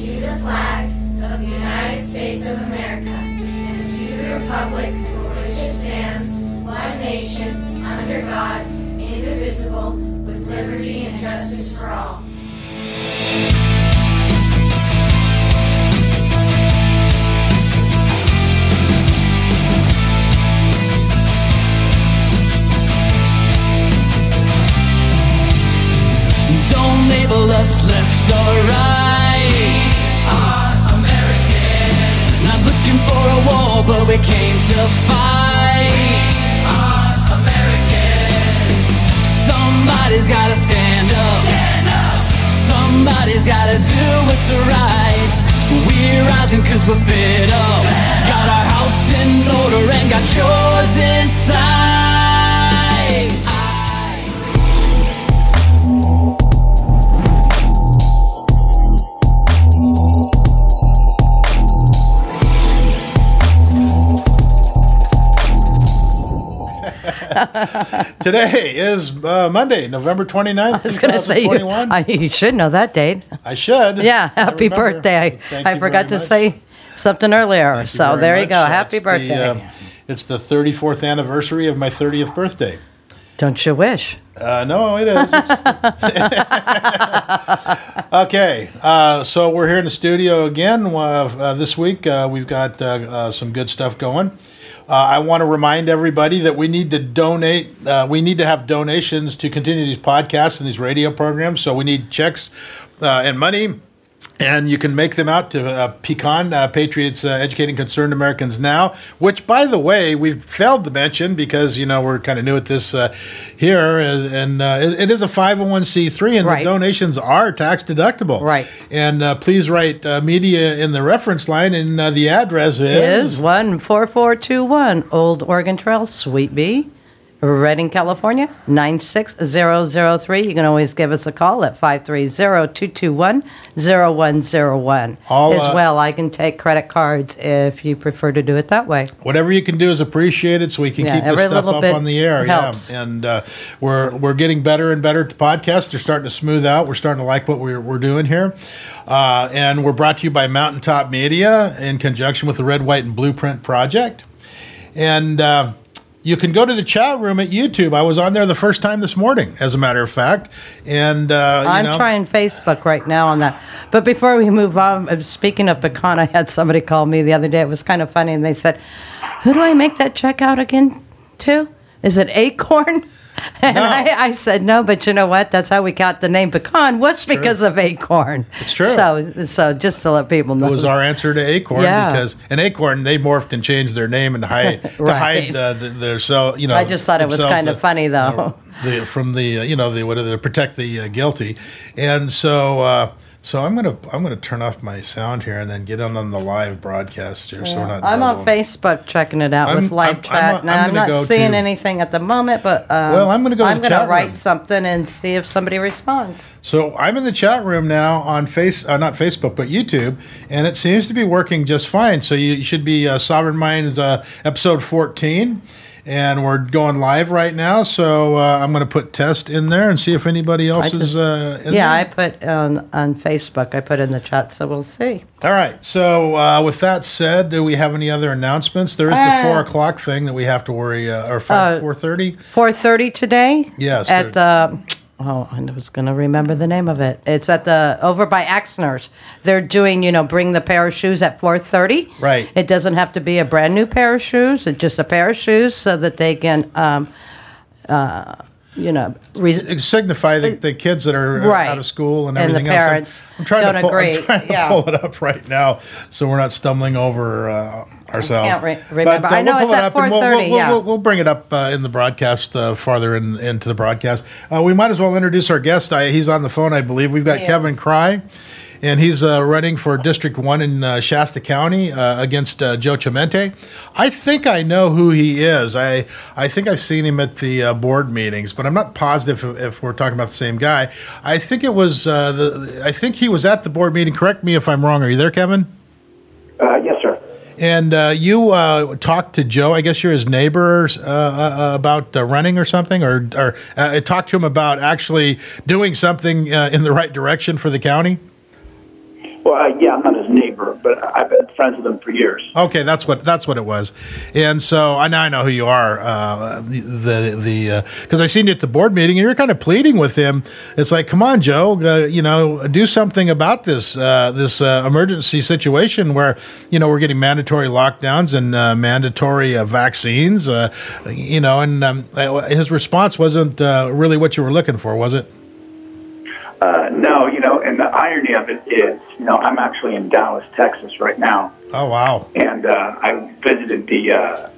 to the flag of the United States of America and to the republic for which it stands, one nation, under God, indivisible, with liberty and justice for all. Don't label us left or right. Looking for a war, but we came to fight. Our American. Somebody's gotta stand up. Stand up. Somebody's gotta do what's right. We're rising cause we're fed up. Got our house in order and got yours in Today is uh, Monday, November 29th, I was going to say, you, I, you should know that date. I should. Yeah, happy birthday. I, you forgot to much. say something earlier. Thank so very there you much. go. Happy it's the, birthday. uh, it's the 34th anniversary of my 30th birthday. Don't you wish? Uh, no, it is. Okay, uh, so we're here in the studio again. Uh, uh, this week uh, we've got uh, uh, some good stuff going. Uh, I want to remind everybody that we need to donate. Uh, we need to have donations to continue these podcasts and these radio programs. So we need checks uh, and money. And you can make them out to uh, Pecan, uh, Patriots uh, Educating Concerned Americans Now, which, by the way, we've failed to mention because, you know, we're kind of new at this uh, here. And, and uh, it, it is a 501c3, and Right. the donations are tax deductible. Right. And uh, please write uh, media in the reference line, and uh, the address is. Is one four four two one Old Oregon Trail, Suite B, Redding, California nine six zero zero three. You can always give us a call at 530-221-0101. All, As uh, well, I can take credit cards if you prefer to do it that way. whatever you can do is appreciated so we can Yeah, keep this stuff up on the air helps. yeah and uh, we're we're getting better and better at the podcast they're starting to smooth out we're starting to like what we're, we're doing here uh, and we're brought to you by mountaintop media in conjunction with the red white and blueprint project and uh, you can go to the chat room at youtube i was on there the first time this morning as a matter of fact and uh, you I'm know, trying Facebook right now on that. But before we move on, uh, speaking of pecan, I had somebody call me the other day. It was kind of funny, and they said, "Who do I make that check out again to? Is it Acorn?" And No. I, I said no, but you know what? That's how we got the name pecan. Was because of Acorn. It's true. So, so just to let people know, It was our answer to Acorn Yeah. because an Acorn they morphed and changed their name and hide to hide uh, th- their so you know. I just thought it was kind of funny, though. uh, the, from the uh, you know the what are they protect the uh, guilty, and so uh, so I'm gonna I'm gonna turn off my sound here and then get on on the live broadcast here. So we're not. I'm on. Facebook checking it out I'm- with live I'm- chat. I'm- I'm now I'm, not go seeing to- anything at the moment, but um, Well, I'm gonna go I'm gonna write room. something and see if somebody responds. So I'm in the chat room now on face, uh, not Facebook, but YouTube, and it seems to be working just fine. So you, you should be uh, Sovereign Minds uh, episode 14, and we're going live right now. So uh, I'm going to put test in there and see if anybody else I is just- uh, in yeah, I put on on Facebook. I put in the chat, so we'll see. All right. So uh, with that said, do we have any other announcements? There is the Uh, four o'clock thing that we have to worry, uh, or four thirty. Four thirty today. Yes, At the oh, I was going to remember the name of it. It's at the over by Axner's. They're doing you know bring the pair of shoes at four thirty. Right. It doesn't have to be a brand new pair of shoes. It's just a pair of shoes so that they can. Um, uh, you know, signify the, the kids that are uh, Right. out of school and And the everything else. I'm- parents I'm, trying don't to pull, agree. I'm trying to Yeah. pull it up right now so we're not stumbling over uh, ourselves. can't re- remember. I know we'll it's at up and we'll, 4:30, we'll, we'll, yeah. we'll, bring it up uh, in the broadcast uh, farther in, into the broadcast. Uh, we might as well introduce our guest. I, he's on the phone, I believe. We've got He Kevin is. Crye. And he's uh, running for District 1 in uh, Shasta County uh, against uh, Joe Chimenti. I think I know who he is. I, I think I've seen him at the uh, board meetings, but I'm not positive if, if we're talking about the same guy. I think it was, uh, the, I think he was at the board meeting. Correct me if I'm wrong. Are you there, Kevin? Uh, yes, sir. And uh, you uh, talked to Joe. I guess you're his neighbor uh, uh, about uh, running or something, or or uh, talked to him about actually doing something uh, in the right direction for the county. Well, uh, yeah, I'm not his neighbor, but I've been friends with him for years. Okay, that's what that's what it was, and so I now I know who you are. Uh, the the because I seen you at the board meeting, and you're kind of pleading with him. It's like, come on, Joe, uh, you know, do something about this uh, this uh, emergency situation where you know we're getting mandatory lockdowns and uh, mandatory uh, vaccines. you know, and um, his response wasn't really what you were looking for, was it? Uh, no, you know, and the irony of it is, you know, I'm actually in Dallas, Texas right now. Oh, wow. And uh, I visited the uh, uh,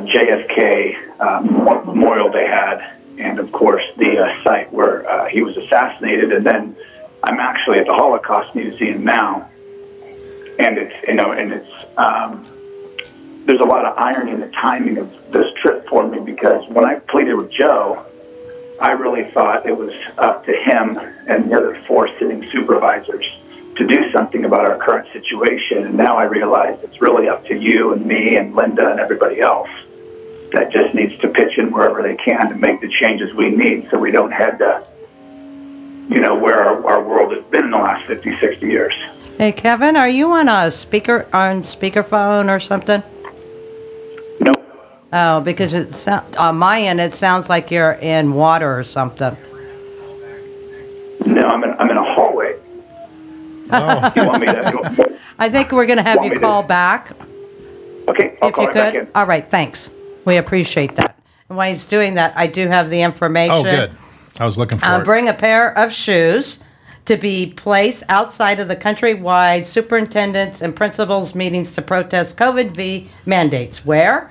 JFK um, memorial they had, and of course, the uh, site where uh, he was assassinated. And then I'm actually at the Holocaust Museum now. And it's, you know, and it's, um, there's a lot of irony in the timing of this trip for me because when I pleaded with Joe, I really thought it was up to him and the other four sitting supervisors to do something about our current situation. And now I realize it's really up to you and me and Linda and everybody else that just needs to pitch in wherever they can to make the changes we need so we don't head to, you know, where our, our world has been in the last 50, 60 years. Hey, Kevin, are you on a speaker on speakerphone or something? Oh, because it so- on my end it sounds like you're in water or something. No, I'm in, I'm in a hallway. Oh. you want me to? You want, I think we're going to have you call to- back okay, I'll if call you right back could. in. All right, thanks. We appreciate that. And while he's doing that, I do have the information. Oh, good. I was looking for Uh, it. bring a pair of shoes to be placed outside of the countrywide superintendents and principals meetings to protest COVID v mandates. Where?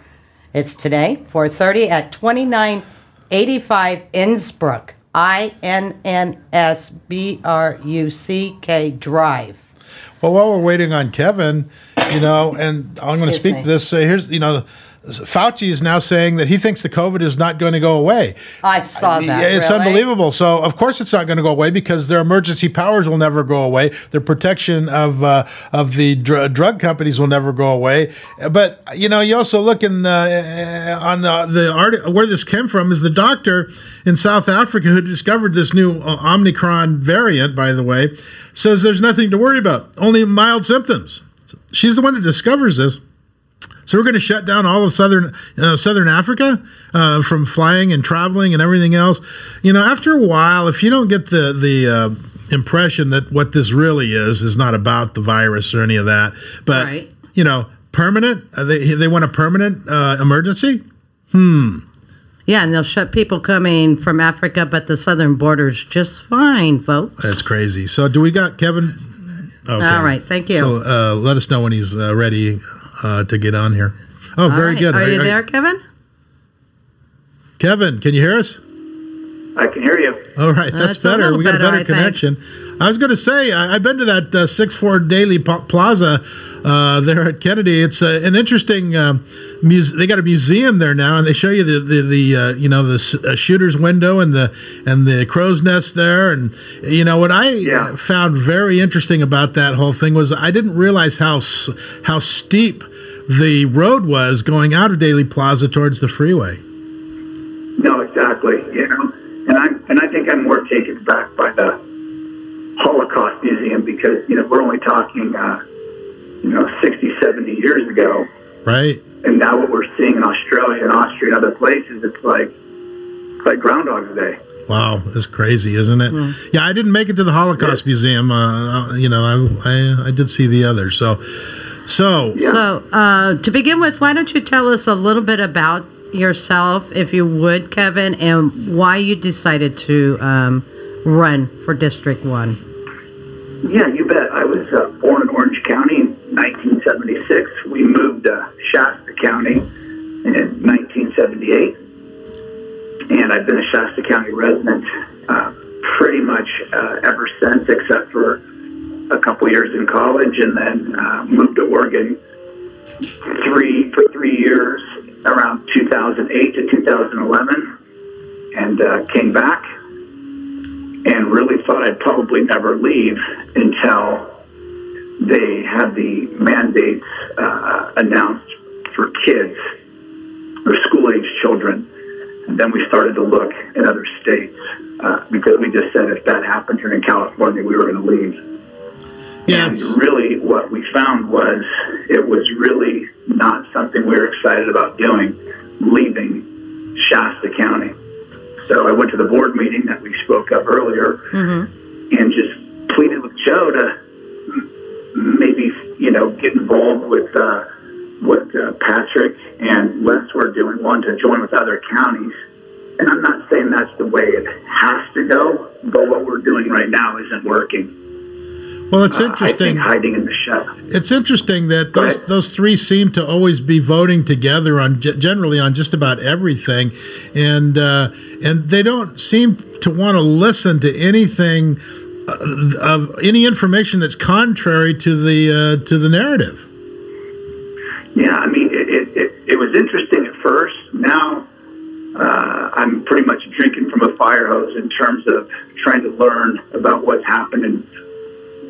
It's today, 4:30 at 2985 Innsbruck, I N N S B R U C K Drive. Well, while we're waiting on Kevin, you know, and I'm going to speak me. to this. Uh, here's, you know, Fauci is now saying that he thinks the COVID is not going to go away. I saw that. It's really. unbelievable. So, of course, it's not going to go away because their emergency powers will never go away. Their protection of uh, of the dr- drug companies will never go away. But you know, you also look in the, uh, on the the art where this came from is the doctor in South Africa who discovered this new uh, Omicron variant. By the way, says there's nothing to worry about, only mild symptoms. She's the one that discovers this. So we're going to shut down all of southern uh, Southern Africa uh, from flying and traveling and everything else. You know, after a while, if you don't get the the uh, impression that what this really is is not about the virus or any of that, but Right. you know, permanent. Uh, they they want a permanent uh, emergency. Hmm. Yeah, and they'll shut people coming from Africa, but the southern border's just fine, folks. That's crazy. So do we got Kevin? Okay. All right, thank you. So uh, let us know when he's uh, ready uh, to get on here. Oh, All very right. good. Are you there, Kevin? Kevin? Can you hear us? I can hear you. All right, that's, That's better. We got better, a I better think. connection. I was going to say I, I've been to that uh, six four Dealey P- Plaza uh, there at Kennedy. It's uh, an interesting. Um, muse- they got a museum there now, and they show you the the, the uh, you know the uh, shooter's window and the and the crow's nest there. And you know what I Yeah. found very interesting about that whole thing was I didn't realize how how steep the road was going out of Dealey Plaza towards the freeway. No, exactly. You know, and I and I think I'm more taken back by the Holocaust Museum because you know we're only talking uh, you know 60, 70 years ago, Right. and now what we're seeing in Australia and Austria and other places, it's like it's like Groundhog's Day. Wow, it's crazy, isn't it? Yeah, I didn't make it to the Holocaust Museum. Uh, uh, you know, I, I I did see the others. So, so Yeah. So, uh, to begin with, why don't you tell us a little bit about yourself, if you would, Kevin, and why you decided to um, run for District 1? Yeah, you bet. I was uh, born in Orange County in 1976. We moved to Shasta County in 1978. And I've been a Shasta County resident uh, pretty much uh, ever since, except for a couple years in college, and then uh, moved to Oregon three for three years, around 2008 to 2011, and uh, came back and really thought I'd probably never leave until they had the mandates uh, announced for kids or school age children. And then we started to look in other states uh, because we just said if that happened here in California, we were going to leave. Yeah, and really what we found was it was really not something we were excited about doing, leaving Shasta County. So I went to the board meeting that we spoke of earlier and just pleaded with Joe to maybe, you know, get involved with uh, what uh, Patrick and Les were doing, one to join with other counties. And I'm not saying that's the way it has to go, but what we're doing right now isn't working. Well, it's Uh, I interesting. think hiding in the shed. It's interesting that those those three seem to always be voting together on generally on just about everything, and uh, and they don't seem to want to listen to anything uh, of any information that's contrary to the uh, to the narrative. Yeah, I mean, it, it, it, it was interesting at first. Now uh, I'm pretty much drinking from a fire hose in terms of trying to learn about what's happened in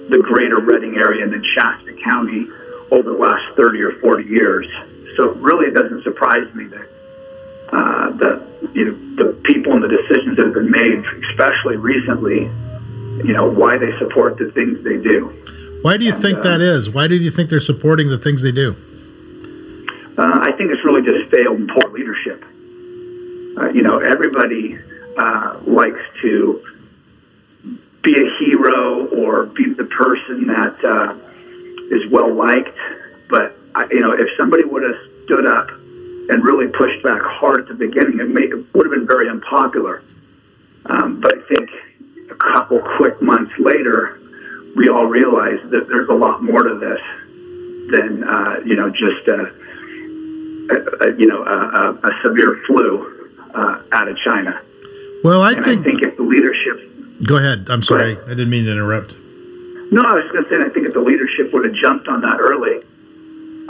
the greater Redding area and in Shasta County over the last 30 or 40 years. So really, it doesn't surprise me that uh, the you know the people and the decisions that have been made, especially recently, you know why they support the things they do. Why do you think uh, that is? Why do you think they're supporting the things they do? Uh, I think it's really just failed and poor leadership. Uh, you know, everybody uh, likes to be a hero or be the person that uh, is well liked. But I, you know, if somebody would have stood up and really pushed back hard at the beginning, it, may, it would have been very unpopular. Um, but I think a couple quick months later, we all realized that there's a lot more to this than uh, you know just. Uh, a, a, you know, a, a, a severe flu uh, out of China. Well, I And think, I think if the leadership, Go ahead. I'm sorry. ahead. I didn't mean to interrupt. no, I was going to say, I think if the leadership would have jumped on that early,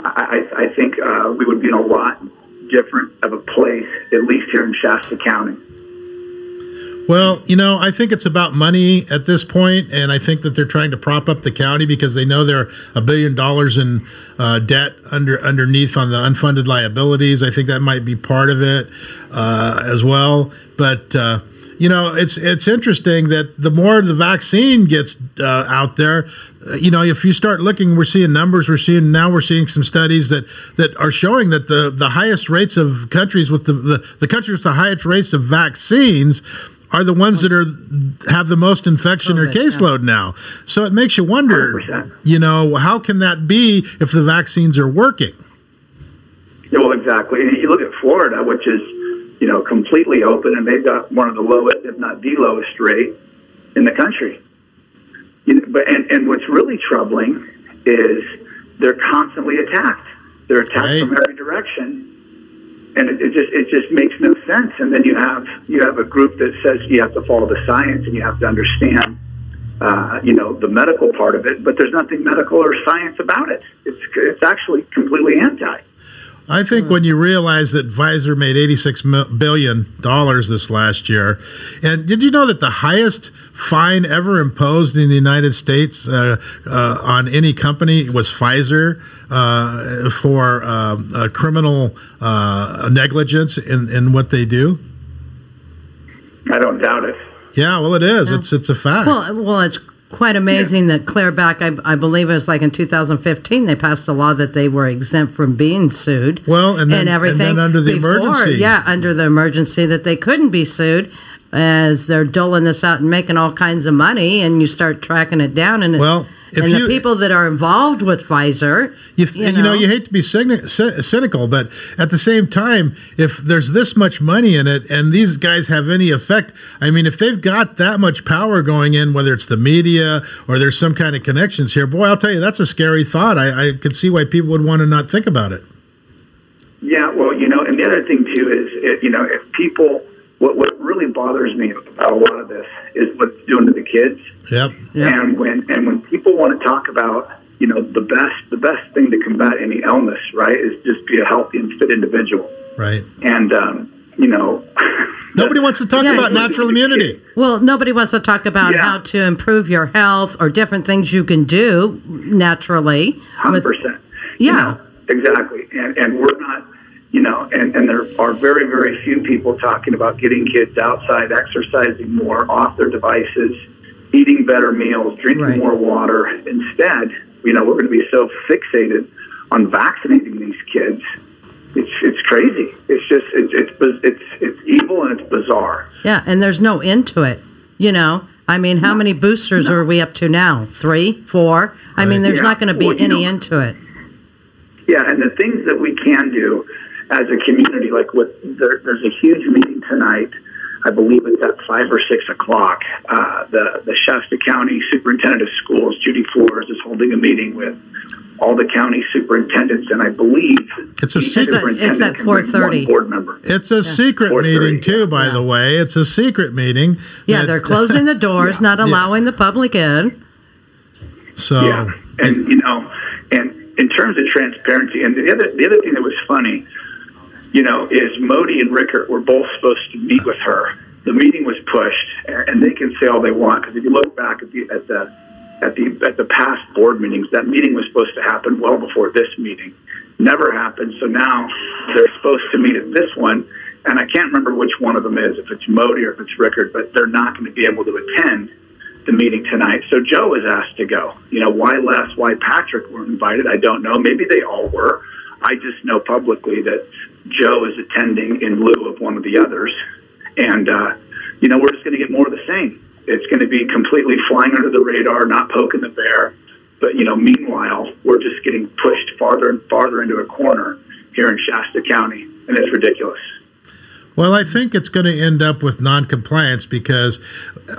I, I, I think uh, we would be in a lot different of a place, at least here in Shasta County. Well, you know, I think it's about money at this point, and I think that they're trying to prop up the county because they know they're a billion dollars in uh, debt under underneath on the unfunded liabilities. I think that might be part of it uh, as well. But uh, you know, it's it's interesting that the more the vaccine gets uh, out there, you know, if you start looking, we're seeing numbers. We're seeing now we're seeing some studies that that are showing that the the highest rates of countries with the the, the countries with the highest rates of vaccines are the ones that are have the most infection or caseload now. So it makes you wonder, 100%. you know, how can that be if the vaccines are working? Yeah, well, exactly. You look at Florida, which is, you know, completely open, and they've got one of the lowest, if not the lowest rate in the country. You know, but and, and what's really troubling is they're constantly attacked. They're attacked Right. from every direction, and it, it just it just makes no sense. And then you have you have a group that says you have to follow the science and you have to understand. Uh, you know the medical part of it, but there's nothing medical or science about it. It's it's actually completely anti. I think when you realize that Pfizer made eighty-six billion dollars this last year, and did you know that the highest fine ever imposed in the United States uh, uh, on any company was Pfizer uh, for um, uh, criminal uh, negligence in, in what they do? I don't doubt it. Yeah, well, it is. It's it's a fact. Well, well, it's quite amazing that Claire back, I, I believe it was like in 2015, they passed a law that they were exempt from being sued. Well, and then- and everything then under the before, emergency. Yeah, under the emergency that they couldn't be sued as they're doling this out and making all kinds of money, and you start tracking it down. And it- Well, if and you- the people that are involved with Pfizer, You, th- you, know, you hate to be cyni- cy- cynical, but at the same time, if there's this much money in it and these guys have any effect, I mean, if they've got that much power going in, whether it's the media or there's some kind of connections here, boy, I'll tell you, that's a scary thought. I, I could see why people would want to not think about it. Yeah, well, you know, and the other thing too is, it, you know, if people, what what really bothers me about a lot of this is what it's doing to the kids. Yep. Yeah. And when and when people want to talk about, you know, the best the best thing to combat any illness, right, is just be a healthy and fit individual. Right. And um, you know, Nobody wants to talk Yeah, about natural immunity. Well, nobody wants to talk about Yeah. how to improve your health or different things you can do naturally. hundred percent. Yeah. exactly. And and we're not, you know, and and there are very very few people talking about getting kids outside, exercising more, off their devices, eating better meals, drinking Right. more water. Instead, you know, we're going to be so fixated on vaccinating these kids. It's it's crazy. It's just it's it's it's it's evil and it's bizarre. Yeah, and there's no end to it. You know, I mean, how many boosters are we up to now? Three, four? I mean, uh, there's Yeah. not going to be Well, any know- end to it. Yeah, and the things that we can do as a community, like with there, there's a huge meeting tonight. I believe it's at five or six o'clock. Uh, the the Shasta County Superintendent of Schools, Judy Flores, is holding a meeting with all the county superintendents, and I believe It's a secret- It's at 4:30. Board member. It's a secret meeting too, by yeah. the way. It's a secret meeting. Yeah, that- they're closing the doors, not allowing the public in. So Yeah, and you know, and in terms of transparency, and the other the other thing that was funny, you know, is Moty and Rickert were both supposed to meet with her. The meeting was pushed, and they can say all they want because if you look back at the at the at the at the past board meetings, that meeting was supposed to happen well before this meeting. Never happened. So now they're supposed to meet at this one, and I can't remember which one of them is, if it's Moty or if it's Rickert, but they're not going to be able to attend the meeting tonight. So Joe was asked to go. You know, why Les, why Patrick weren't invited, I don't know. Maybe they all were. I just know publicly that Joe is attending in lieu of one of the others. And, uh, you know, we're just going to get more of the same. It's going to be completely flying under the radar, not poking the bear. But, you know, meanwhile, we're just getting pushed farther and farther into a corner here in Shasta County. And it's ridiculous. Well, I think it's going to end up with non-compliance because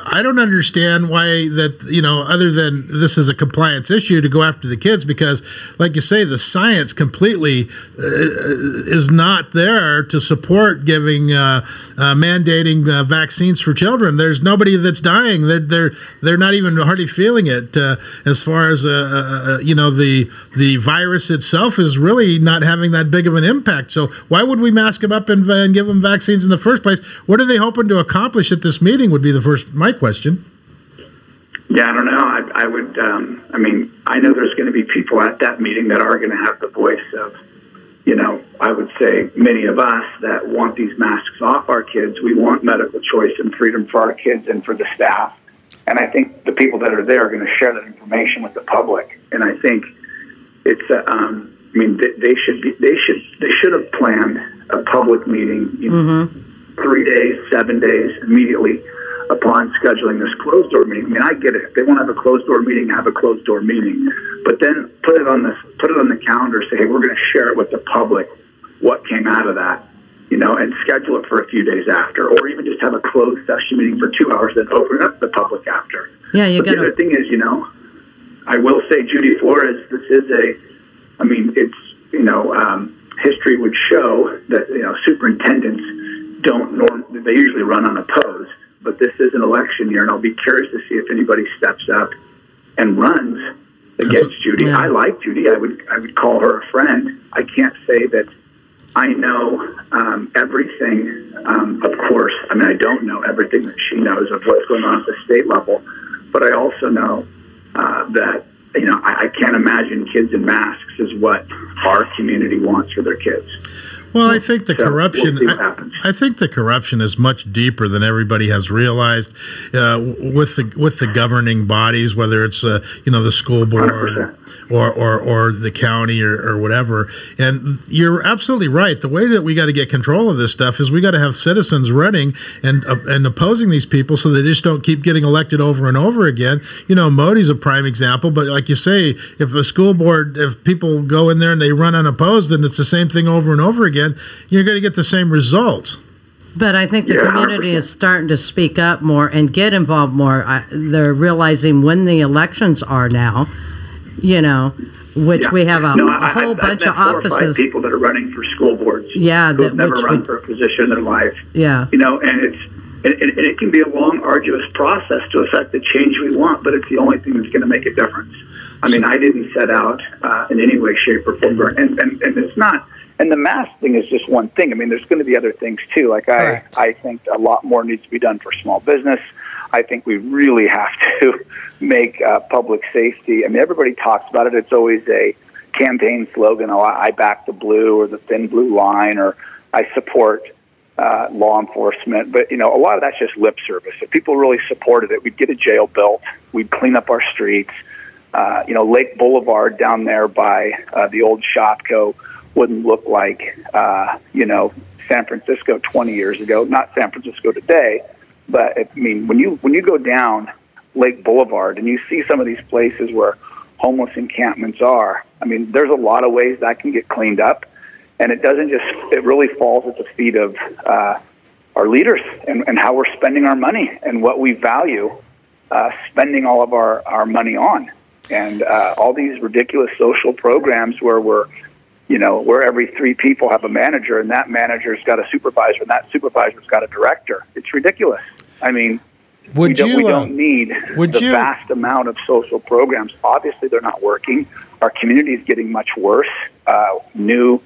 I don't understand why that you know other than this is a compliance issue to go after the kids because, like you say, the science completely uh, is not there to support giving uh, uh, mandating uh, vaccines for children. There's nobody that's dying. They're they're they're not even hardly feeling it. Uh, as far as uh, you know, the the virus itself is really not having that big of an impact. So why would we mask them up and, and give them vaccines in the first place? What are they hoping to accomplish at this meeting? Would be the first my question. Yeah, I don't know. I, I would. Um, I mean, I know there's going to be people at that meeting that are going to have the voice of, you know, I would say many of us that want these masks off our kids. We want medical choice and freedom for our kids and for the staff. And I think the people that are there are going to share that information with the public. And I think it's. Uh, um, I mean, they, they should be. They should. They should have planned a public meeting. You know, three days, seven days immediately upon scheduling this closed door meeting. I mean, I get it. If they want to have a closed door meeting, have a closed door meeting. But then put it on this, put it on the calendar. Say, hey, we're going to share it with the public. What came out of that, you know, and schedule it for a few days after, or even just have a closed session meeting for two hours, then open up the public after. Yeah, you But the got other thing is, you know, I will say, Judy Flores, this is a, I mean, it's, you know, um, history would show that, you know, superintendents don't norm, they usually run unopposed, but this is an election year, and I'll be curious to see if anybody steps up and runs against Judy. Yeah. I like Judy. I would, I would call her a friend. I can't say that I know um, everything, um, of course. I mean, I don't know everything that she knows of what's going on at the state level, but I also know uh, that, you know, I, I can't imagine kids in masks is what our community wants for their kids. Well, I think the So, corruption. we'll I. I think the corruption is much deeper than everybody has realized uh, with the with the governing bodies, whether it's uh, you know the school board or or, or the county or, or whatever. And you're absolutely right. The way that we got to get control of this stuff is we got to have citizens running and uh, and opposing these people so they just don't keep getting elected over and over again. You know, Moty's a prime example, but like you say, if the school board, if people go in there and they run unopposed, then it's the same thing over and over again. You're going to get the same results. But I think the Yeah, community 100%. is starting to speak up more and get involved more. I, they're realizing when the elections are now, you know, which Yeah. we have a, No, a I- whole I've- bunch I've of met four or five offices. people that are running for school boards. Yeah, who've that- never which run would- for a position in their life. Yeah. you know, and it's and, and, and it can be a long, arduous process to affect the change we want, but it's the only thing that's going to make a difference. I mean, I didn't set out uh, in any way, shape, or form, and, and and it's not. And the mask thing is just one thing. I mean, there's going to be other things too. Like I, Correct. I think a lot more needs to be done for small business. I think we really have to make uh, public safety. I mean, everybody talks about it. It's always a campaign slogan. Oh, I back the blue or the thin blue line, or I support uh, law enforcement. But you know, a lot of that's just lip service. If people really supported it, we'd get a jail built. We'd clean up our streets. Uh, you know, Lake Boulevard down there by uh, the old Shopko wouldn't look like uh, you know San Francisco 20 years ago. Not San Francisco today, but I mean, when you when you go down Lake Boulevard and you see some of these places where homeless encampments are, I mean, there's a lot of ways that can get cleaned up, and it doesn't just it really falls at the feet of uh, our leaders and, and how we're spending our money and what we value uh, spending all of our, our money on. And uh, all these ridiculous social programs where we're you know, where every three people have a manager and that manager's got a supervisor and that supervisor's got a director. It's ridiculous. I mean, Would we don't, you? we uh, don't need would the you- vast amount of social programs. Obviously, they're not working. Our community is getting much worse. Uh, new,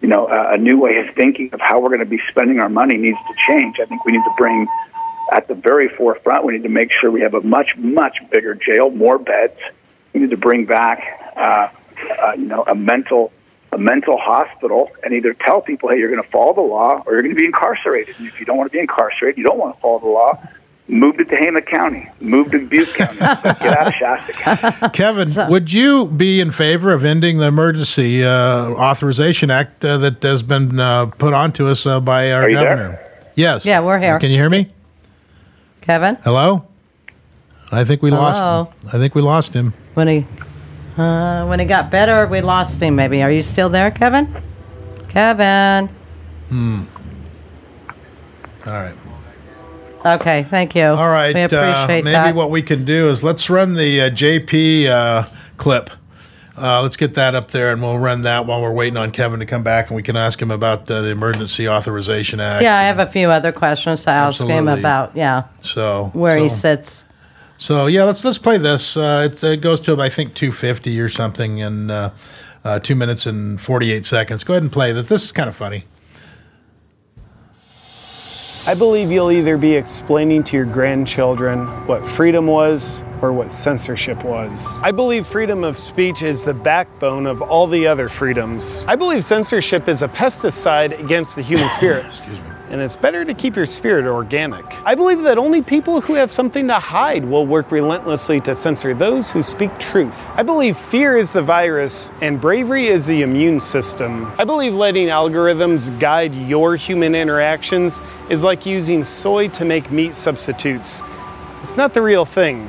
you know, uh, a new way of thinking of how we're going to be spending our money needs to change. I think we need to bring at the very forefront. We need to make sure we have a much, much bigger jail, more beds. We need to bring back, uh, uh, you know, a mental a mental hospital and either tell people, hey, you're going to follow the law or you're going to be incarcerated. And if you don't want to be incarcerated, you don't want to follow the law, move to Tehama County, move to Butte County, get out of Shasta County. Kevin, would you be in favor of ending the emergency uh, authorization act uh, that has been uh, put onto us uh, by our Are you there? governor? Yes. Yeah, we're here. Can you hear me? Kevin, Hello. I think we lost. Him. I think we lost him. when he uh, when he got better, we lost him. Maybe. Are you still there, Kevin? Kevin. Hmm. All right. Okay, thank you. All right. We uh, maybe that. what we can do is let's run the uh, JP uh, clip. Uh, let's get that up there, and we'll run that while we're waiting on Kevin to come back, and we can ask him about uh, the Emergency Authorization Act. yeah, I have a few other questions to ask him about. Yeah, So where he sits. So yeah, let's let's play this. Uh, it, it goes to I think 250 or something in uh, uh, two minutes and 48 seconds. Go ahead and play that. This is kind of funny. I believe you'll either be explaining to your grandchildren what freedom was or what censorship was. I believe freedom of speech is the backbone of all the other freedoms. I believe censorship is a pesticide against the human spirit. Excuse me. And it's better to keep your spirit organic. I believe that only people who have something to hide will work relentlessly to censor those who speak truth. I believe fear is the virus and bravery is the immune system. I believe letting algorithms guide your human interactions is like using soy to make meat substitutes. It's not the real thing.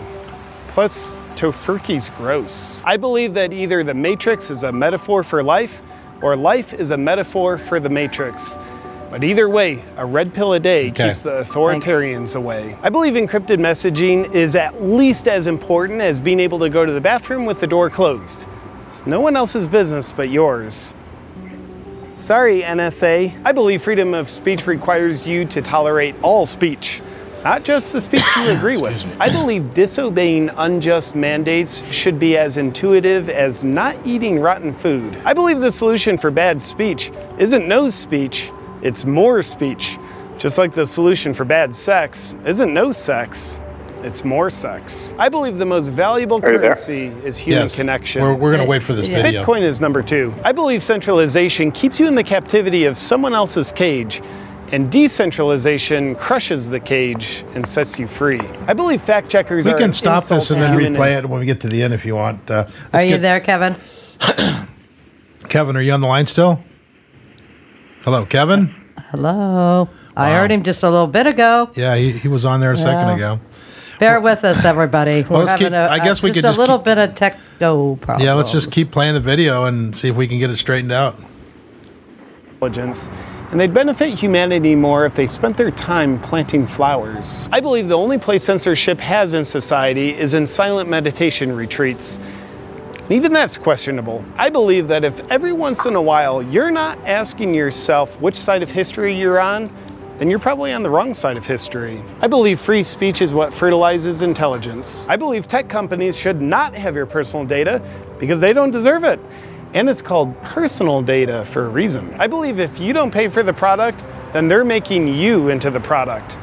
Plus, Tofurky's gross. I believe that either the Matrix is a metaphor for life or life is a metaphor for the Matrix. But either way, a red pill a day Okay. keeps the authoritarians away. I believe encrypted messaging is at least as important as being able to go to the bathroom with the door closed. It's no one else's business but yours. Sorry, NSA. I believe freedom of speech requires you to tolerate all speech, not just the speech you agree with. I believe disobeying unjust mandates should be as intuitive as not eating rotten food. I believe the solution for bad speech isn't no speech, it's more speech. Just like the solution for bad sex isn't no sex, it's more sex. I believe the most valuable Are you there? currency is human yes. connection. We're, we're going to wait for this Yeah. video. Bitcoin is number two. I believe centralization keeps you in the captivity of someone else's cage, and decentralization crushes the cage and sets you free. I believe fact checkers are We can an stop this and then human replay it when we get to the end if you want. Uh, Are let's you get- there, Kevin? Kevin, are you on the line still? Hello, Kevin. Hello. I heard him just a little bit ago. Yeah, he, he was on there a second Yeah. ago. Bear with us, everybody. We're let's having keep- a, I guess we could just a little keep- bit of techno problems. Yeah, let's just keep playing the video and see if we can get it straightened out. intelligence, and they'd benefit humanity more if they spent their time planting flowers. I believe the only place censorship has in society is in silent meditation retreats. And Even that's questionable. I believe that if every once in a while you're not asking yourself which side of history you're on, then you're probably on the wrong side of history. I believe free speech is what fertilizes intelligence. I believe tech companies should not have your personal data because they don't deserve it. And it's called personal data for a reason. I believe if you don't pay for the product, then they're making you into the product.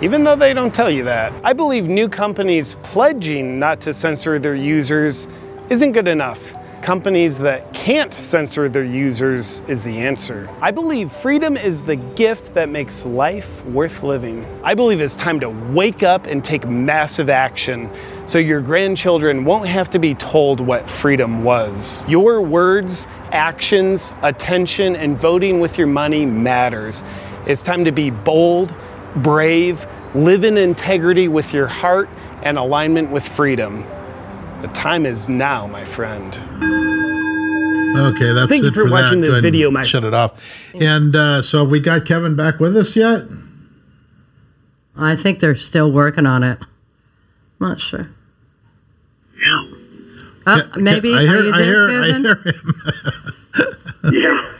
Even though they don't tell you that. I believe new companies pledging not to censor their users isn't good enough. companies that can't censor their users is the answer. I believe freedom is the gift that makes life worth living. I believe it's time to wake up and take massive action so your grandchildren won't have to be told what freedom was. Your words, actions, attention, and voting with your money matters. It's time to be bold, brave, live in integrity with your heart and alignment with freedom. The time is now, my friend. Okay, that's Thank you for for watching that. this Go ahead and video, my- Shut it off. And uh, so have we got Kevin back with us yet? I think they're still working on it. Not sure. Yeah. Uh, Ke- Ke- maybe. I Are hear, you I there, hear, I hear him. Yeah,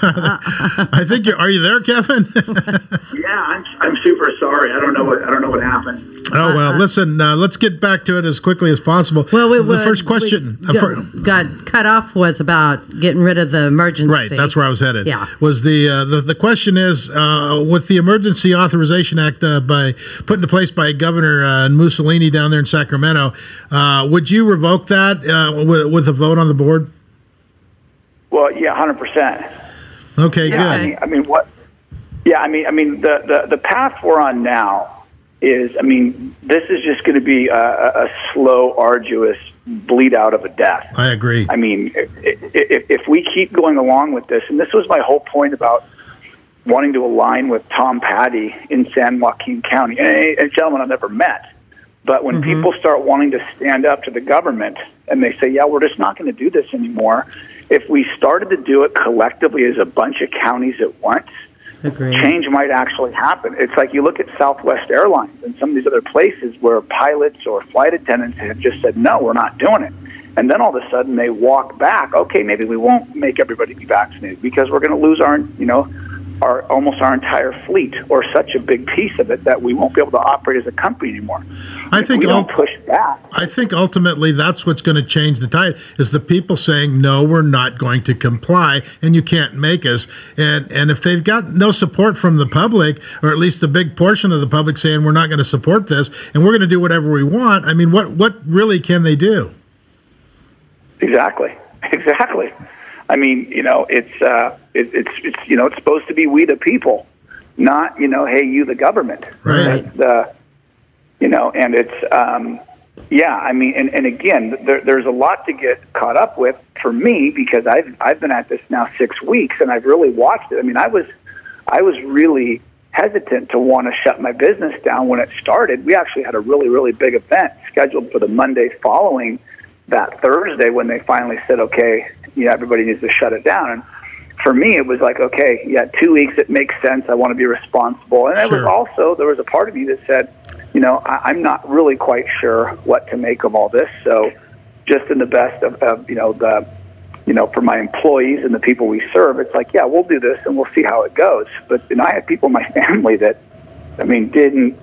I think you're. Are you there, Kevin? yeah. I'm, I'm super sorry. I don't know what I don't know what happened. oh well. Listen, uh, let's get back to it as quickly as possible. Well, we, the we- first question. we uh, got, got cut off was about getting rid of the emergency. Right, that's where I was headed. Yeah. Was the uh, the, the question is uh, with the Emergency Authorization Act uh, by put into place by Governor uh, Mussolini down there in Sacramento, uh, would you revoke that uh, with, with a vote on the board? Well, yeah, hundred percent. Okay, Yeah, I good. mean, I mean, what? Yeah, I mean, I mean, the, the the path we're on now is, I mean, this is just going to be a, a slow, arduous bleed out of a death. I agree. I mean, if, if, if we keep going along with this, and this was my whole point about wanting to align with Tom Patti in San Joaquin County, and a, a gentleman I've never met. But when mm-hmm. people start wanting to stand up to the government and they say, yeah, we're just not going to do this anymore, if we started to do it collectively as a bunch of counties at once, Agreed. change might actually happen. It's like you look at Southwest Airlines and some of these other places where pilots or flight attendants have just said, no, we're not doing it. And then all of a sudden they walk back. Okay, maybe we won't make everybody be vaccinated because we're going to lose our, you know, our almost our entire fleet or such a big piece of it that we won't be able to operate as a company anymore. I If think we don't ult- push back. I think ultimately that's what's going to change the tide is the people saying no, we're not going to comply, and you can't make us. And and if they've got no support from the public, or at least a big portion of the public saying we're not going to support this, and we're going to do whatever we want, I mean, what what really can they do? Exactly. Exactly. I mean, you know, it's uh, it, it's it's you know, it's supposed to be we the people, not you know, hey, you the government. Right. The, you know, and it's um, yeah. I mean, and, and again, there, there's a lot to get caught up with for me because I've I've been at this now six weeks and I've really watched it. I mean, I was I was really hesitant to want to shut my business down when it started. We actually had a really really big event scheduled for the Monday following that Thursday when they finally said, okay, you know, everybody needs to shut it down. And for me, it was like, okay, yeah, two weeks, it makes sense. I want to be responsible. And it was also, there was a part of me that said, you know, I, I'm not really quite sure what to make of all this. So just in the best of, of, you know, the, you know, for my employees and the people we serve, it's like, yeah, we'll do this and we'll see how it goes. But, and I had people in my family that, I mean, didn't,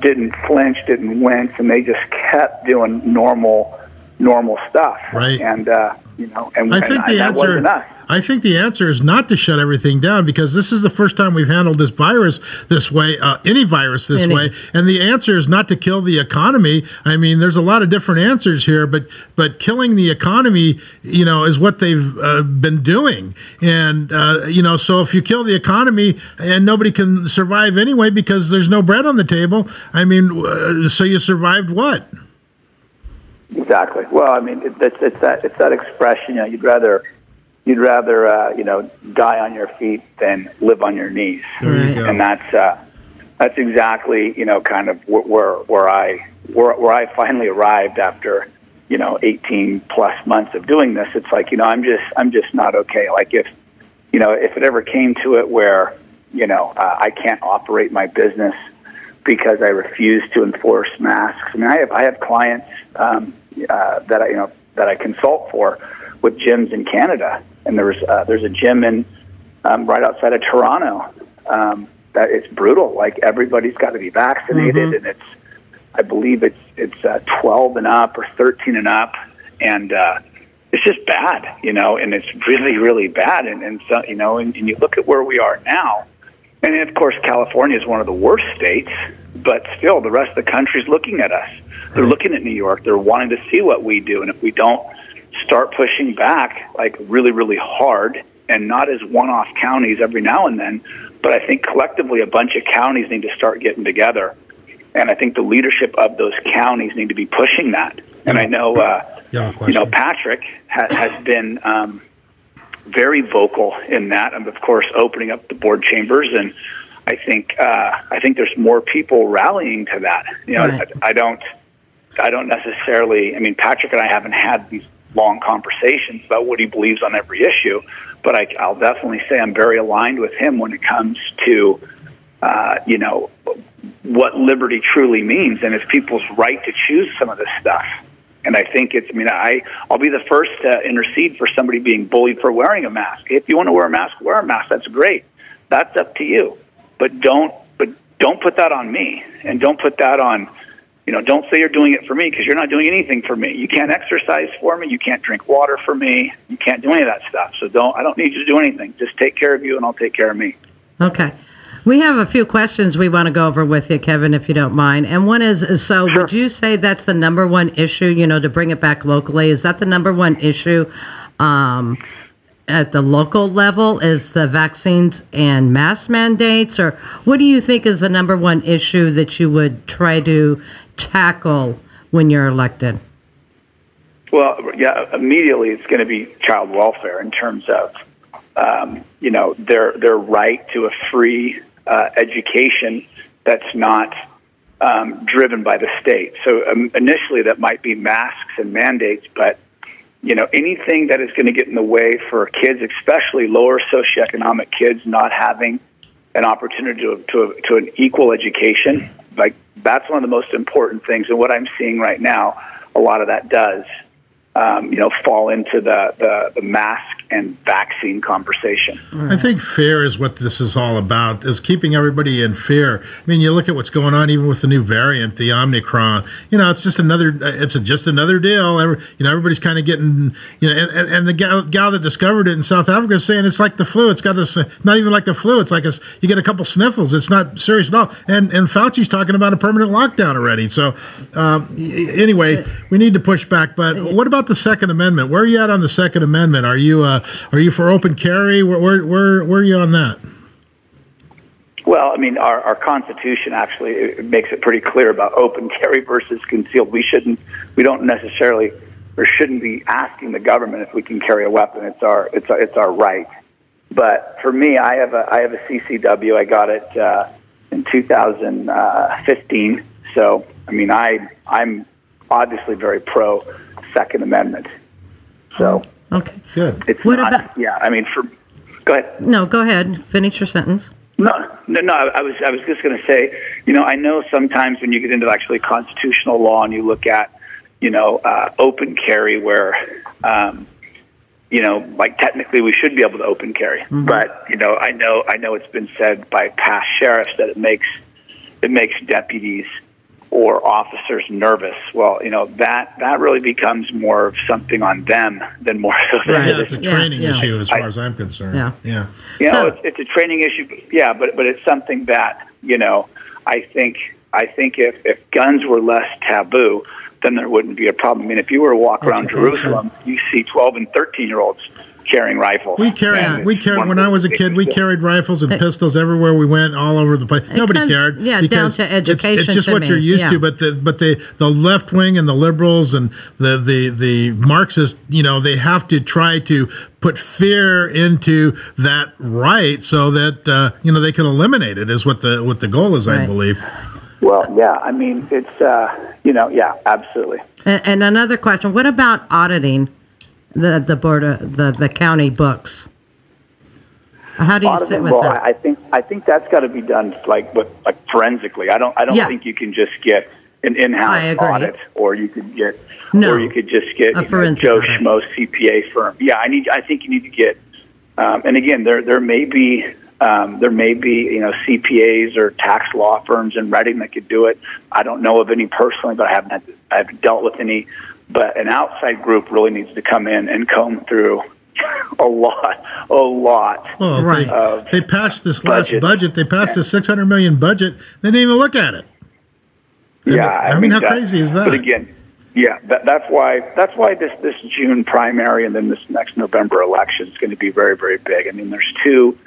didn't flinch, didn't wince, and they just kept doing normal, normal stuff. Right. And, uh, you know, and, I and think the that answer. I think the answer is not to shut everything down because this is the first time we've handled this virus this way, uh, any virus this Any. way, and the answer is not to kill the economy. I mean, there's a lot of different answers here, but but killing the economy, you know, is what they've uh, been doing, and uh, you know, so if you kill the economy and nobody can survive anyway because there's no bread on the table, I mean, uh, so you survived what? Exactly. Well, I mean, it, it's, it's that it's that expression. You know, you'd rather you'd rather uh, you know die on your feet than live on your knees, There you go. and that's uh, that's exactly you know kind of wh- where where I where where I finally arrived after you know 18 plus months of doing this. It's like you know I'm just I'm just not okay. Like if you know if it ever came to it where you know uh, I can't operate my business because I refuse to enforce masks. I mean, I have I have clients um, uh, that I you know that I consult for with gyms in Canada, and there's uh, there's a gym in um, right outside of Toronto um, that it's brutal. Like everybody's got to be vaccinated, and it's I believe it's it's uh, 12 and up or 13 and up, and uh, it's just bad, you know, and it's really really bad. And and so you know, and, and you look at where we are now. And of course, California is one of the worst states, but still, the rest of the country is looking at us. They're looking at New York. They're wanting to see what we do, and if we don't start pushing back like really, really hard and not as one off counties every now and then. But I think collectively a bunch of counties need to start getting together. And I think the leadership of those counties need to be pushing that. And I know, uh, Yeah, you know. Patrick ha- has been um, very vocal in that, and of course, opening up the board chambers. And I think uh, I think there's more people rallying to that. You know, Right. I, I don't I don't necessarily. I mean, Patrick and I haven't had these long conversations about what he believes on every issue, but I, I'll definitely say I'm very aligned with him when it comes to uh, you know what liberty truly means, and it's people's right to choose some of this stuff. And I think it's. I mean, I I'll be the first to intercede for somebody being bullied for wearing a mask. If you want to wear a mask, wear a mask. That's great. That's up to you. But don't but don't put that on me, and don't put that on. You know, don't say you're doing it for me because you're not doing anything for me. You can't exercise for me. You can't drink water for me. You can't do any of that stuff. So don't. I don't need you to do anything. Just take care of you, and I'll take care of me. Okay. We have a few questions we want to go over with you, Kevin, if you don't mind. And one is, so would you say that's the number one issue, you know, to bring it back locally? Is that the number one issue um, at the local level? Is the vaccines and mask mandates? Or what do you think is the number one issue that you would try to tackle when you're elected? Well, yeah, immediately it's going to be child welfare in terms of, um, you know, their their right to a free uh, education that's not um, driven by the state. So um, initially, that might be masks and mandates, but you know, anything that is going to get in the way for kids, especially lower socioeconomic kids, not having an opportunity to to, to an equal education, like that's one of the most important things. And what I'm seeing right now, a lot of that does um, you know, fall into the, the, the mask and vaccine conversation. I think fear is what this is all about, is keeping everybody in fear. I mean, you look at what's going on even with the new variant, the Omicron. You know, it's just another, it's a, just another deal. Every, you know, everybody's kind of getting, you know, and, and, and the gal, gal that discovered it in South Africa is saying it's like the flu. It's got this, not even like the flu. It's like a, you get a couple sniffles. It's not serious at all. And and Fauci's talking about a permanent lockdown already. So um, anyway, we need to push back. But what about the Second Amendment? Where are you at on the Second Amendment? Are you uh, are you for open carry? Where where where, where are you on that? Well, I mean, our, our Constitution actually it makes it pretty clear about open carry versus concealed. We shouldn't, we don't necessarily, or shouldn't be asking the government if we can carry a weapon. It's our, it's our, it's our right. But for me, I have a, I have a CCW. I got it uh, in 2015. So, I mean, I, I'm obviously very pro Second Amendment. So Okay. Good. it's What not, about- yeah. I mean, for go ahead. No, go ahead. Finish your sentence. No, no, no. I was, I was just going to say, you know, I know sometimes when you get into actually constitutional law and you look at, you know, uh, open carry, where, um, you know, like technically we should be able to open carry, but you know, I know, I know it's been said by past sheriffs that it makes, it makes deputies or officers nervous. Well, you know, that that really becomes more of something on them than more so than Right. Yeah, it's a training yeah. issue as far I- as I'm concerned. Yeah. Yeah. you know, it's, it's a training issue. Yeah, but but it's something that you know. I think I think if if guns were less taboo, then there wouldn't be a problem. I mean, if you were to walk around Education. Jerusalem, you see twelve and thirteen year olds carrying rifles. We carried, And we carried. When I was a kid, we carried rifles and pistols everywhere we went, all over the place. Nobody comes- cared. yeah, down to education It's, just to what me, you're used yeah. to. But the but the the left wing and the liberals and the the the Marxists, you know, they have to try to put fear into that right so that uh, you know they can eliminate it. Is what the what the goal is, I believe. Well, yeah. I mean, it's uh, you know, yeah, absolutely. And, and another question: What about auditing the the board of, the the county books? How do you sit with well, that? I I think I think that's got to be done like with like forensically. I don't I don't Yeah. think you can just get an in-house audit, or you could get, No. or you could just get A you know, Joe. Schmo CPA firm. Yeah, I need. I think you need to get. Um, and again, there there may be um, there may be you know CPAs or tax law firms in Redding that could do it. I don't know of any personally, but I haven't had, I haven't dealt with any. But an outside group really needs to come in and comb through a lot, a lot. Well, Right. they, they passed this last budget. budget. They passed this 600 million budget. They didn't even look at it. Yeah, I mean, how that- crazy is that? But again, Yeah, that, that's why that's why this this June primary and then this next November election is going to be very very big. I mean, there's two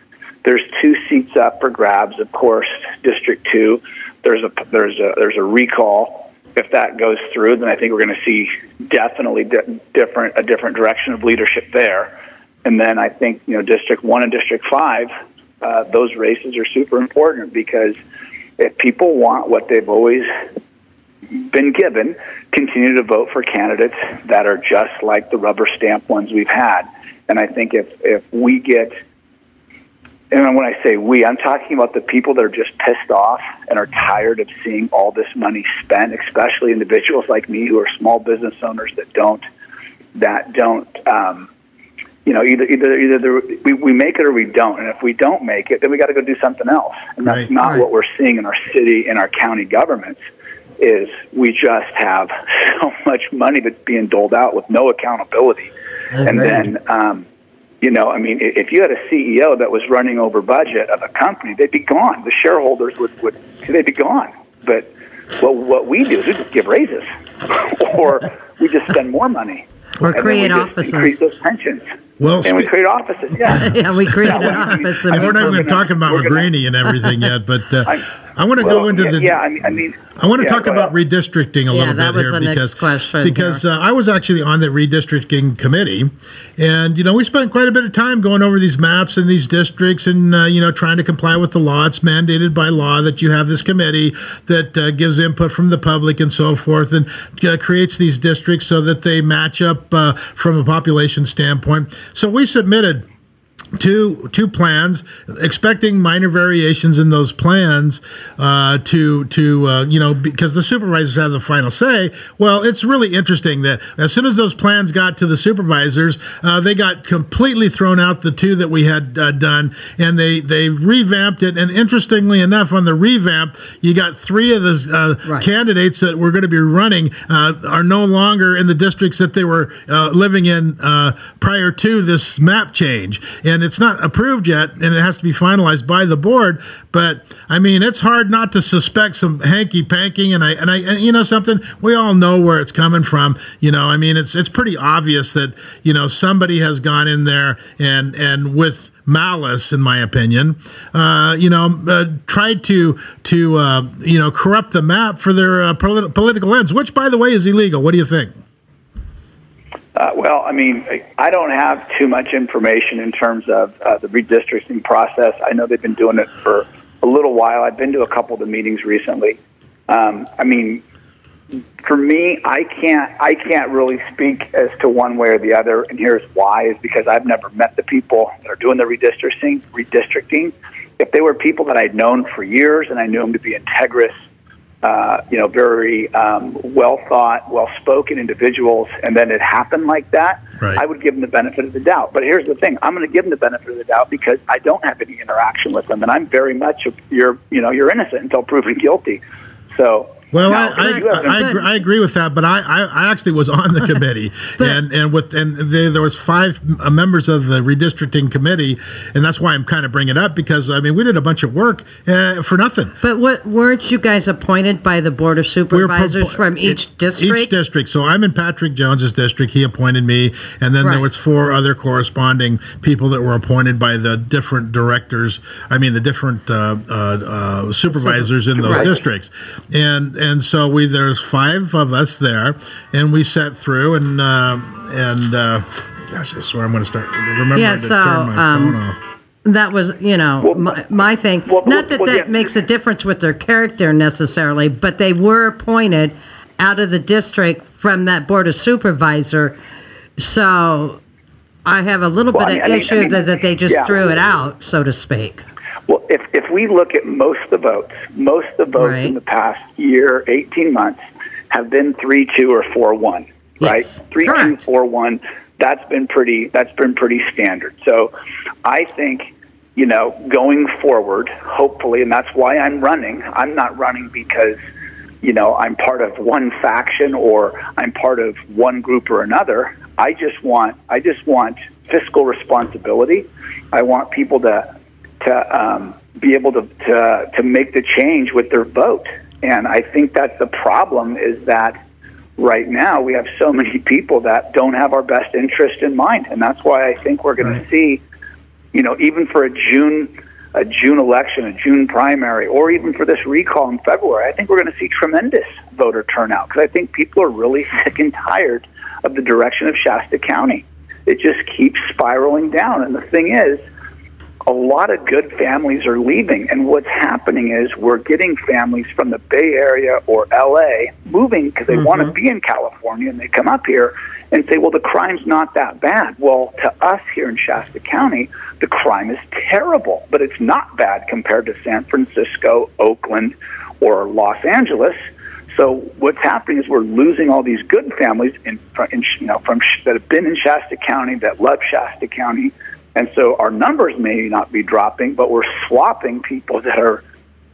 there's two seats up for grabs. Of course, District Two. There's a there's a there's a recall. If that goes through, then I think we're going to see definitely di- different a different direction of leadership there. And then I think you know District One and District Five, uh, those races are super important because if people want what they've always been given, continue to vote for candidates that are just like the rubber stamp ones we've had. And I think if if we get and when I say we, I'm talking about the people that are just pissed off and are tired of seeing all this money spent, especially individuals like me who are small business owners that don't that don't um, you know either either either the, we, we make it or we don't, and if we don't make it, then we got to go do something else, and that's Right. not Right. what we're seeing in our city in our county governments. Is we just have so much money that's being doled out with no accountability, and Agreed. then um, you know, I mean, if you had a CEO that was running over budget of a company, they'd be gone. The shareholders would, would they'd be gone. But what what we do is we just give raises, or we just spend more money, Or And then create we just offices. increase those pensions, Well, and we create offices. Yeah, Yeah, we create an Yeah, we- office. I and we're not even talking about we're McGraney and everything yet, but uh, I'm- I want to well, go into yeah, the. yeah. I mean, I mean, I want to yeah, talk about ahead. redistricting a Yeah, little that bit was here the next because question because here. uh, I was actually on the redistricting committee, and you know we spent quite a bit of time going over these maps and these districts, and uh, you know trying to comply with the law. It's mandated by law that you have this committee that uh, gives input from the public and so forth, and uh, creates these districts so that they match up uh, from a population standpoint. So we submitted two two plans, expecting minor variations in those plans uh, to to uh, you know because the supervisors have the final say. Well, it's really interesting that as soon as those plans got to the supervisors, uh, they got completely thrown out. The two that we had uh, done, and they they revamped it. And interestingly enough, on the revamp, you got three of the uh, Right. candidates that were going to be running uh, are no longer in the districts that they were uh, living in uh, prior to this map change. And it's not approved yet, and it has to be finalized by the board. But I mean, it's hard not to suspect some hanky panking. And I and I and you know something, we all know where it's coming from. You know, I mean, it's it's pretty obvious that you know somebody has gone in there and and with malice, in my opinion, uh, you know, uh, tried to to uh, you know corrupt the map for their uh, polit- political ends, which, by the way, is illegal. What do you think? Uh, well, I mean, I- don't have too much information in terms of uh, the redistricting process. I know they've been doing it for a little while. I've been to a couple of the meetings recently. Um, I mean, for me, I can't I can't really speak as to one way or the other, and here's why: is because I've never met the people that are doing the redistricting. Redistricting. If they were people that I'd known for years and I knew them to be integrous, uh, you know, very um, well thought, well spoken individuals, and then it happened like that, Right. I would give them the benefit of the doubt. But here's the thing: I'm going to give them the benefit of the doubt because I don't have any interaction with them, and I'm very much you're you know you're innocent until proven guilty. So. Well, I, have I, I, agree, I agree with that, but I, I, I actually was on the committee, and and with and there, there was five members of the redistricting committee, and that's why I'm kind of bringing it up because I mean we did a bunch of work uh, for nothing. But what, weren't you guys appointed by the Board of We pro- Supervisors from each district? Each district. So I'm in Patrick Jones's district. He appointed me, and then there was four other corresponding people that were appointed by the different directors. I mean, the different uh, uh, uh, supervisors in those Right. districts, and and so we there's five of us there, and we sat through and uh, and. Uh, Gosh, I swear I'm going to start remembering Yeah, to so, turn my um, phone off. That was, you know, Well, my, my thing. well, Not that well, that yeah. makes a difference with their character necessarily, but they were appointed out of the district from that board of supervisor. So I have a little Well, I bit mean- of I mean- issue I mean, that, that they just yeah. threw it out, so to speak. Well, if, if we look at most of the votes, most of the votes Right. in the past year, 18 months, have been 3 2 or 4 1, right? Yes, 3 2, correct. 4 1. That's been pretty. That's been pretty standard. So, I think, you know, going forward, hopefully, and that's why I'm running. I'm not running because, you know, I'm part of one faction or I'm part of one group or another. I just want. I just want fiscal responsibility. I want people to to um, be able to, to to make the change with their vote. And I think that's the problem is that right now we have so many people that don't have our best interest in mind, and that's why I think we're going to see, you know, even for a June a June election, a June primary, or even for this recall in February, I think we're going to see tremendous voter turnout because I think people are really sick and tired of the direction of Shasta County. It just keeps spiraling down, and the thing is a lot of good families are leaving. And what's happening is we're getting families from the Bay Area or LA moving because they want to mm-hmm. be in California and they come up here and say, well, the crime's not that bad. Well, to us here in Shasta County, the crime is terrible, but it's not bad compared to San Francisco, Oakland, or Los Angeles. So what's happening is we're losing all these good families in, in you know from that have been in Shasta County that love Shasta County and so our numbers may not be dropping, but we're swapping people that are,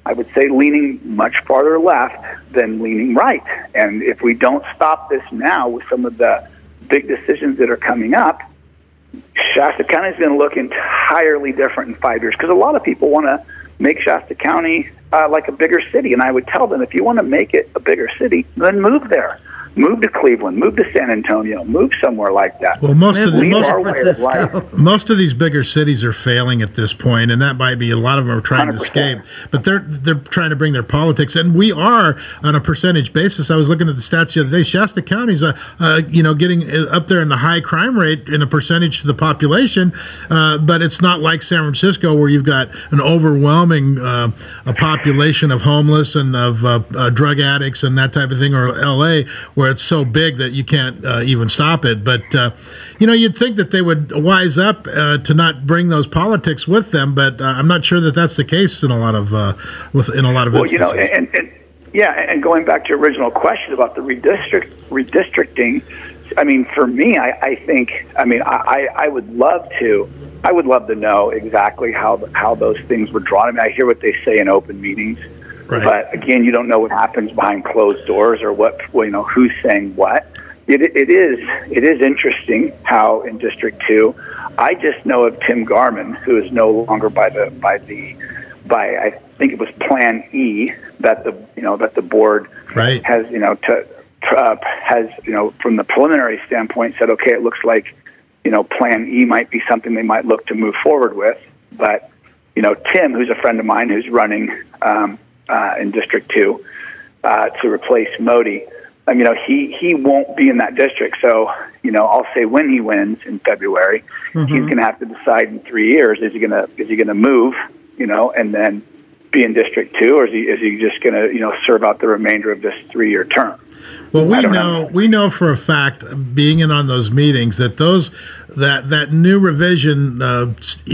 I would say, leaning much farther left than leaning right. And if we don't stop this now with some of the big decisions that are coming up, Shasta County is going to look entirely different in five years because a lot of people want to make Shasta County uh, like a bigger city. And I would tell them if you want to make it a bigger city, then move there move to Cleveland, move to San Antonio, move somewhere like that. Well, most of the most, of most of these bigger cities are failing at this point, and that might be a lot of them are trying to 100%. escape. But they're they're trying to bring their politics, and we are on a percentage basis. I was looking at the stats the other day. Shasta County's uh, uh, you know getting up there in the high crime rate in a percentage to the population, uh, but it's not like San Francisco where you've got an overwhelming uh, a population of homeless and of uh, uh, drug addicts and that type of thing, or L.A. where it's so big that you can't uh, even stop it. But uh, you know, you'd think that they would wise up uh, to not bring those politics with them, but uh, I'm not sure that that's the case in a lot of uh, with in a lot of Well, you instances. know, and, and yeah, and going back to your original question about the redistrict redistricting, I mean, for me, I, I think, I mean, I, I I would love to, I would love to know exactly how how those things were drawn. I mean, I hear what they say in open meetings, Right. but again, you don't know what happens behind closed doors or what, well, you know, who's saying what. It, it is it is interesting how in District Two, I just know of Tim Garman, who is no longer by the by the by I think it was Plan E that the you know that the board Right. has you know to, to, uh, has you know from the preliminary standpoint said okay it looks like you know Plan E might be something they might look to move forward with, but you know Tim, who's a friend of mine who's running um, uh, in District Two uh, to replace Moty. Um, you know, he, he won't be in that district. So, you know, I'll say when he wins in February, he's going to have to decide in three years is he going to is he going to move, you know, and then be in District Two, or is he is he just going to you know serve out the remainder of this three year term? Well, we know, know. we know for a fact, being in on those meetings, that those that that new revision uh,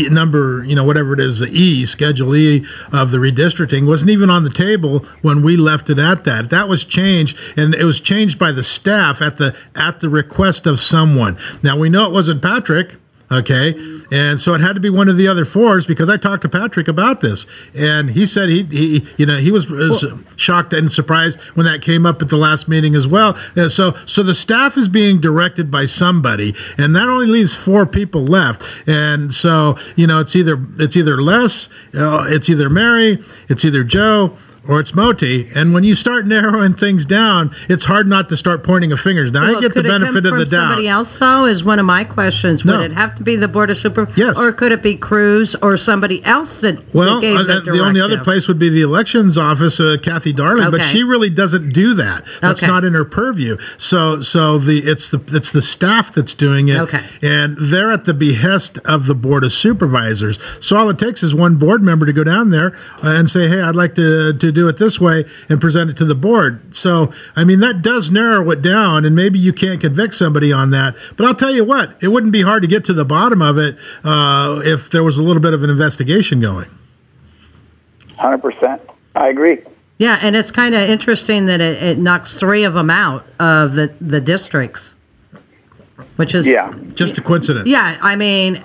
number, you know, whatever it is, the E Schedule E of the redistricting wasn't even on the table when we left it at that. That was changed, and it was changed by the staff at the at the request of someone. Now we know it wasn't Patrick. Okay, and so it had to be one of the other fours because I talked to Patrick about this, and he said he, he you know, he was, was shocked and surprised when that came up at the last meeting as well. And so, so the staff is being directed by somebody, and that only leaves four people left. And so, you know, it's either it's either Les, uh, it's either Mary, it's either Joe. Or it's Moty, and when you start narrowing things down, it's hard not to start pointing a fingers. Now I get the could it come benefit of the doubt. Somebody else, though, is one of my questions. No. Would it have to be the board of super? Yes. Or could it be Cruz or somebody else that, Well, that uh, the the only other place would be the elections office, uh, Cathy Darling, but she really doesn't do that. That's Okay. not in her purview. So, so the it's the it's the staff that's doing it, Okay. and they're at the behest of the board of supervisors. So all it takes is one board member to go down there uh, and say, "Hey, I'd like to to do it this way," and present it to the board. So, I mean, that does narrow it down, and maybe you can't convict somebody on that. But I'll tell you what, it wouldn't be hard to get to the bottom of it uh, if there was a little bit of an investigation going. Hundred percent, I agree. Yeah, and it's kind of interesting that it, it knocks three of them out of the, the districts, which is Yeah. Just a coincidence. Yeah, I mean,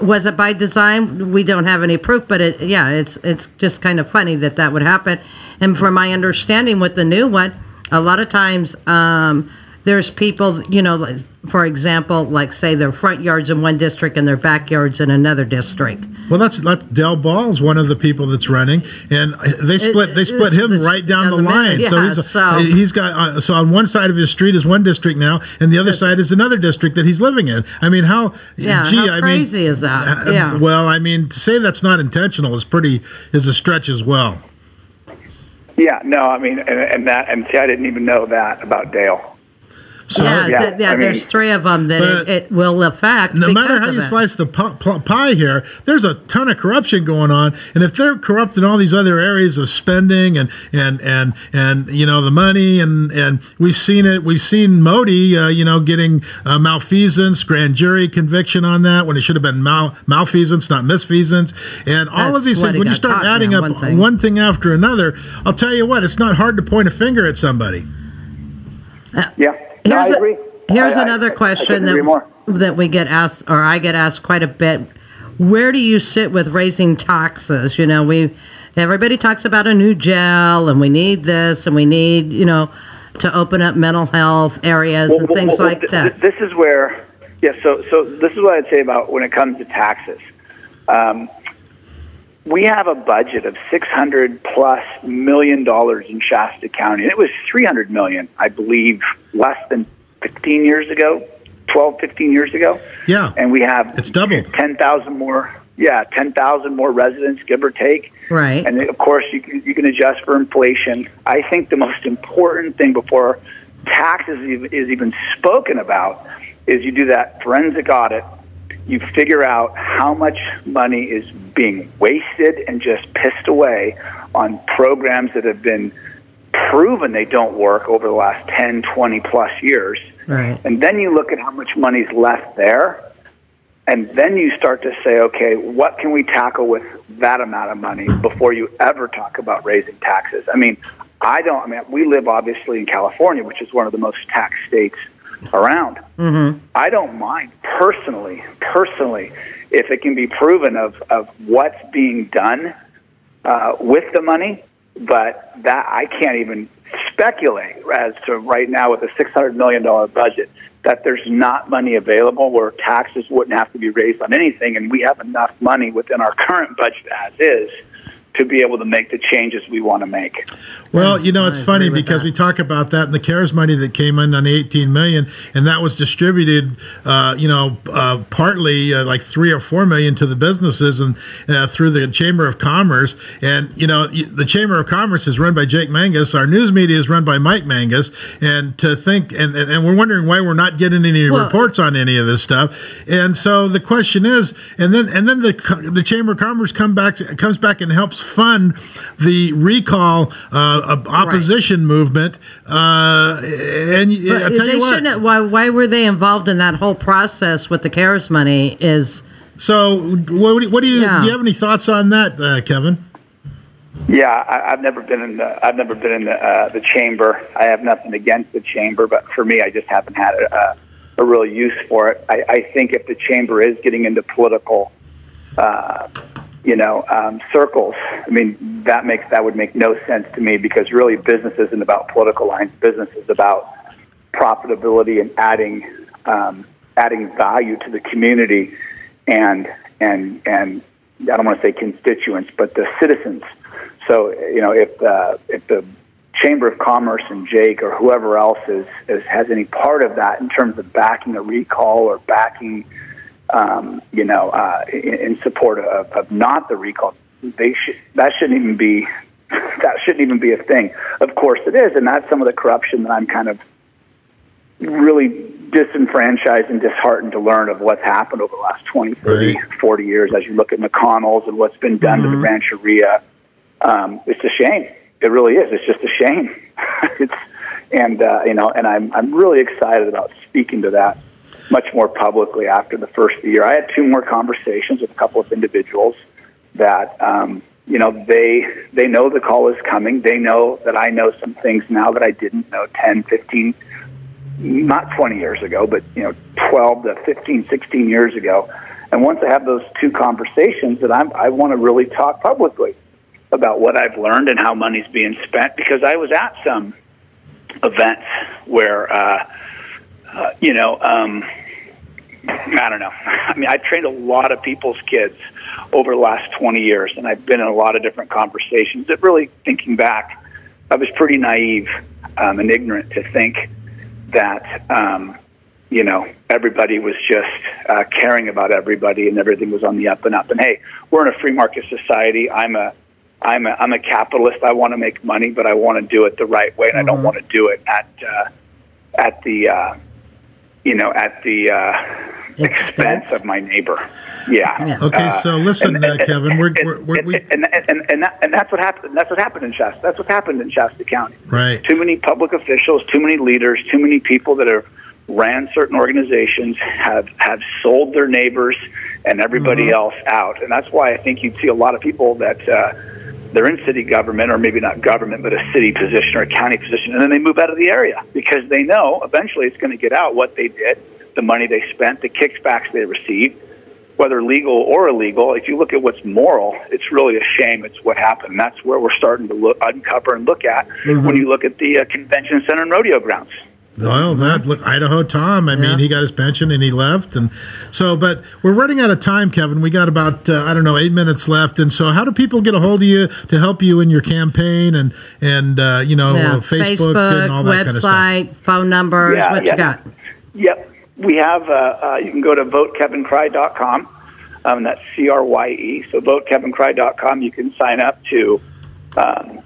was it by design? We don't have any proof, but it, yeah, it's it's just kind of funny that that would happen. And from my understanding with the new one, a lot of times um, there's people, you know, for example, like say their front yards in one district and their backyards in another district. Well, that's that's Del Ball's one of the people that's running, and they split they split him it's right down down the the middle, line. so he's so- he's got uh, so on one side of his street is one district now, and the other side is another district that he's living in. I mean, how Yeah, gee, how I crazy mean, is that? uh, Yeah. Well, I mean, to say that's not intentional is pretty is a stretch as well. Yeah, no, I mean, and, and that, and see, I didn't even know that about Dale. So yeah, yeah, th- yeah I mean- there's three of them that it, it will affect. no matter how you it. slice the pie here, there's a ton of corruption going on, and if they're corrupt in all these other areas of spending and and and and you know the money and and we've seen it, we've seen Moty, uh, you know, getting uh, malfeasance, grand jury conviction on that when it should have been mal- malfeasance, not misfeasance, and all That's of these things. When you start adding up one thing. one thing after another, I'll tell you what, it's not hard to point a finger at somebody. Yeah, no, Here's, a- here's I- I- another I question couldn't that that we get asked, or I get asked quite a bit. Where do you sit with raising taxes? You know, we everybody talks about a new jail, and we need this, and we need you know to open up mental health areas and Well, things well, like th- that. th- This is where, yeah. So, so this is what I'd say about when it comes to taxes. Um, we have a budget of six hundred plus million dollars in Shasta County. and It was three hundred million, I believe, less than fifteen years ago, 12, 15 years ago. Yeah, And we have It's doubled. ten thousand more. Yeah, ten thousand more residents, give or take. Right. And of course, you can, you can adjust for inflation. I think the most important thing before taxes is is even spoken about is you do that forensic audit. You figure out how much money is being wasted and just pissed away on programs that have been proven they don't work over the last 10, 20 plus years. Right. And then you look at how much money's left there, and then you start to say, okay, what can we tackle with that amount of money before you ever talk about raising taxes? I mean, I don't, I mean, we live obviously in California, which is one of the most taxed states around. Mm-hmm. I don't mind personally, personally, if it can be proven of, of what's being done uh, with the money, but that I can't even speculate as to right now with a six hundred million dollar budget that there's not money available where taxes wouldn't have to be raised on anything, and we have enough money within our current budget as is to be able to make the changes we want to make. Well, you know, it's I funny because that. we talk about that and the CARES money that came in on the 18 million, and that was distributed, uh, you know, uh, partly uh, like three or four million to the businesses and uh, through the Chamber of Commerce. And you know, the Chamber of Commerce is run by Jake Mangas. Our news media is run by Mike Mangas. And to think, and, and, and we're wondering why we're not getting any Well- reports on any of this stuff. And so the question is, and then and then the the Chamber of Commerce come back comes back and helps fund the recall uh, of opposition movement. Uh, and But I tell they you what. Why? Why were they involved in that whole process with the CARES money? Is so what, do you- what do you Yeah. do? You have any thoughts on that, uh, Kevin? Yeah, I, I've never been in the I've never been in the uh, the chamber. I have nothing against the chamber, but for me, I just haven't had a, a real use for it. I, I think if the chamber is getting into political, uh, you know, um, circles, I mean, that makes that would make no sense to me because really, business isn't about political lines. Business is about profitability and adding um, adding value to the community and and and I don't want to say constituents, but the citizens. So you know, if uh, if the Chamber of Commerce and Jake or whoever else is, is has any part of that in terms of backing a recall or backing, um, you know, uh, in, in support of, of not the recall, they should that shouldn't even be that shouldn't even be a thing. Of course, it is, and that's some of the corruption that I'm kind of really disenfranchised and disheartened to learn of what's happened over the last 20, 30, Right. 40 years as you look at McConnell's and what's been done to the rancheria. Um, it's a shame. It really is. It's just a shame. it's, and, uh, you know, and I'm, I'm really excited about speaking to that much more publicly after the first year. I had two more conversations with a couple of individuals that, um, you know, they, they know the call is coming. They know that I know some things now that I didn't know 10, 15, not 20 years ago, but you know, 12 to 15, 16 years ago. And once I have those two conversations, that I'm, I want to really talk publicly about what I've learned and how money's being spent because I was at some events where uh, Uh, you know, um, I don't know. I mean, I've trained a lot of people's kids over the last 20 years, and I've been in a lot of different conversations that really, thinking back, I was pretty naive um, and ignorant to think that, um, you know, everybody was just uh, caring about everybody and everything was on the up and up. And hey, we're in a free market society. I'm a I'm a, I'm a capitalist. I want to make money, but I want to do it the right way, and I don't want to do it at uh, at the uh, you know at the uh, expense of my neighbor. Yeah. Yeah. Okay, Uh, so listen, and- uh, and- Kevin, we're, and- we're, we're, we and, and, and, and, that, and that's what happened. That's what happened in Shasta. That's what happened in Shasta County. right. Too many public officials, too many leaders, too many people that have ran certain organizations have have sold their neighbors and everybody Mm-hmm. else out. And that's why I think you'd see a lot of people that uh, they're in city government or maybe not government, but a city position or a county position, and then they move out of the area because they know eventually it's going to get out what they did, the money they spent, the kickbacks they received whether legal or illegal, if you look at what's moral, it's really a shame. It's what happened. That's where we're starting to look, uncover and look at when you look at the uh, convention center and rodeo grounds. Well, that look Idaho Tom. I mean, Yeah. he got his pension and he left, and so. But we're running out of time, Kevin. We got about uh, I don't know eight minutes left, and so how do people get a hold of you to help you in your campaign and and uh, you know Yeah, uh, Facebook, and all that kind of stuff? website, phone numbers. Yeah, what yeah. you got? Yep. We have, uh, uh, you can go to votekevincrye.com. Um, that's C R Y E. So votekevincrye.com. You can sign up to um,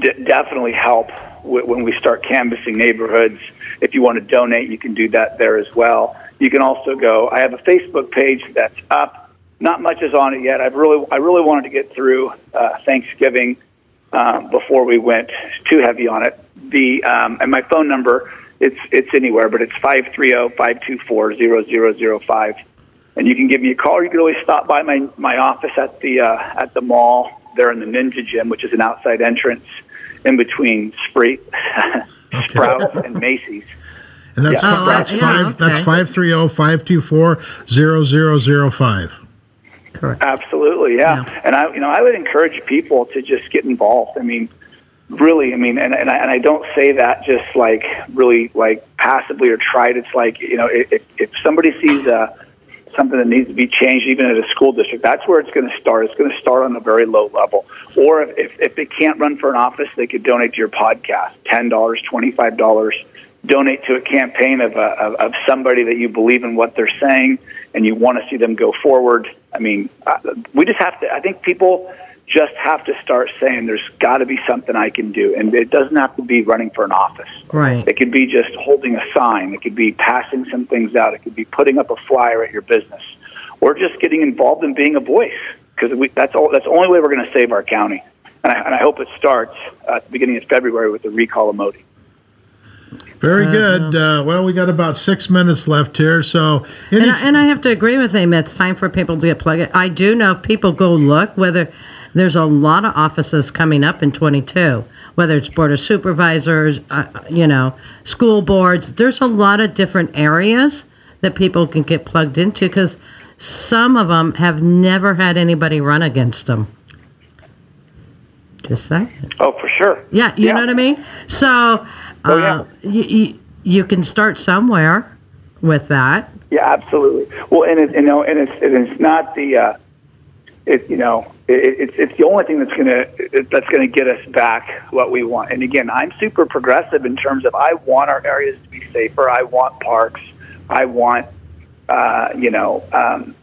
d- definitely help w- when we start canvassing neighborhoods. If you want to donate, you can do that there as well. You can also go. I have a Facebook page that's up. Not much is on it yet. I've really, I really wanted to get through uh, Thanksgiving um, before we went too heavy on it. The um, and my phone number, it's it's anywhere, but it's 530-524-0005. And you can give me a call, you can always stop by my my office at the uh, at the mall there in the Ninja Gym, which is an outside entrance in between Spree, Sprouts and Macy's. And that's Yeah. Oh, that's yeah, five that's okay. five three zero five two four zero zero zero five. Correct. Absolutely, yeah. And I, you know, I would encourage people to just get involved. I mean, really, I mean, and and I, and I don't say that just like really like passively or tried. It's like you know, if if somebody sees uh, something that needs to be changed, even at a school district, that's where it's going to start. It's going to start on a very low level. Or if if, if they can't run for an office, they could donate to your podcast, ten dollars, twenty five dollars. Donate to a campaign of, uh, of of somebody that you believe in what they're saying and you want to see them go forward. I mean, uh, we just have to. I think people just have to start saying there's got to be something I can do, and it doesn't have to be running for an office. Right. It could be just holding a sign. It could be passing some things out. It could be putting up a flyer at your business, or just getting involved in being a voice. Because that's all. That's the only way we're going to save our county. And I, and I hope it starts at the beginning of February with the recall of Moty. Very good. Uh, well, we got about six minutes left here, so And I, and I have to agree with him. It's time for people to get plugged. in. I do know if people go look whether there's a lot of offices coming up in 22, whether it's board of supervisors, uh, you know, school boards. There's a lot of different areas that people can get plugged into because some of them have never had anybody run against them. Just saying. Oh, for sure. Yeah, you know what I mean? So, Oh, uh, you, you, you can start somewhere with that. Yeah, absolutely. Well, and it, you know, and it's and it's not the, uh, it you know, it, it's it's the only thing that's gonna that's gonna get us back what we want. And again, I'm super progressive in terms of I want our areas to be safer. I want parks. I want, uh, you know, um,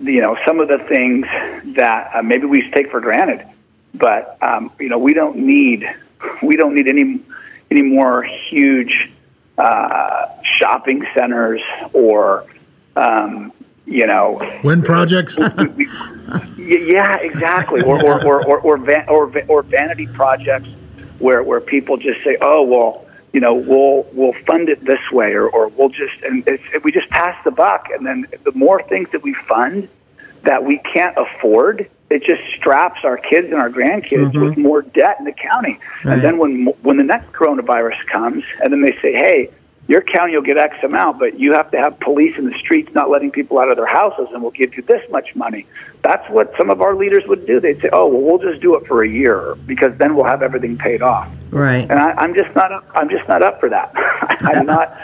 you know, some of the things that uh, maybe we take for granted, but um, you know, we don't need we don't need any any more huge uh, shopping centers or um, you know. Wind projects. Yeah exactly. Or or or or, or, van- or, or vanity projects where where people just say oh well you know we'll we'll fund it this way or, or we'll just and it's, we just pass the buck and then the more things that we fund that we can't afford it just straps our kids and our grandkids mm-hmm. with more debt in the county. And then when when the next coronavirus comes and then they say hey your county will get X amount, but you have to have police in the streets not letting people out of their houses, and we'll give you this much money. That's what some of our leaders would do. They'd say, "Oh, well, we'll just do it for a year because then we'll have everything paid off." Right. And I, I'm just not. Up, I'm just not up for that. I'm not.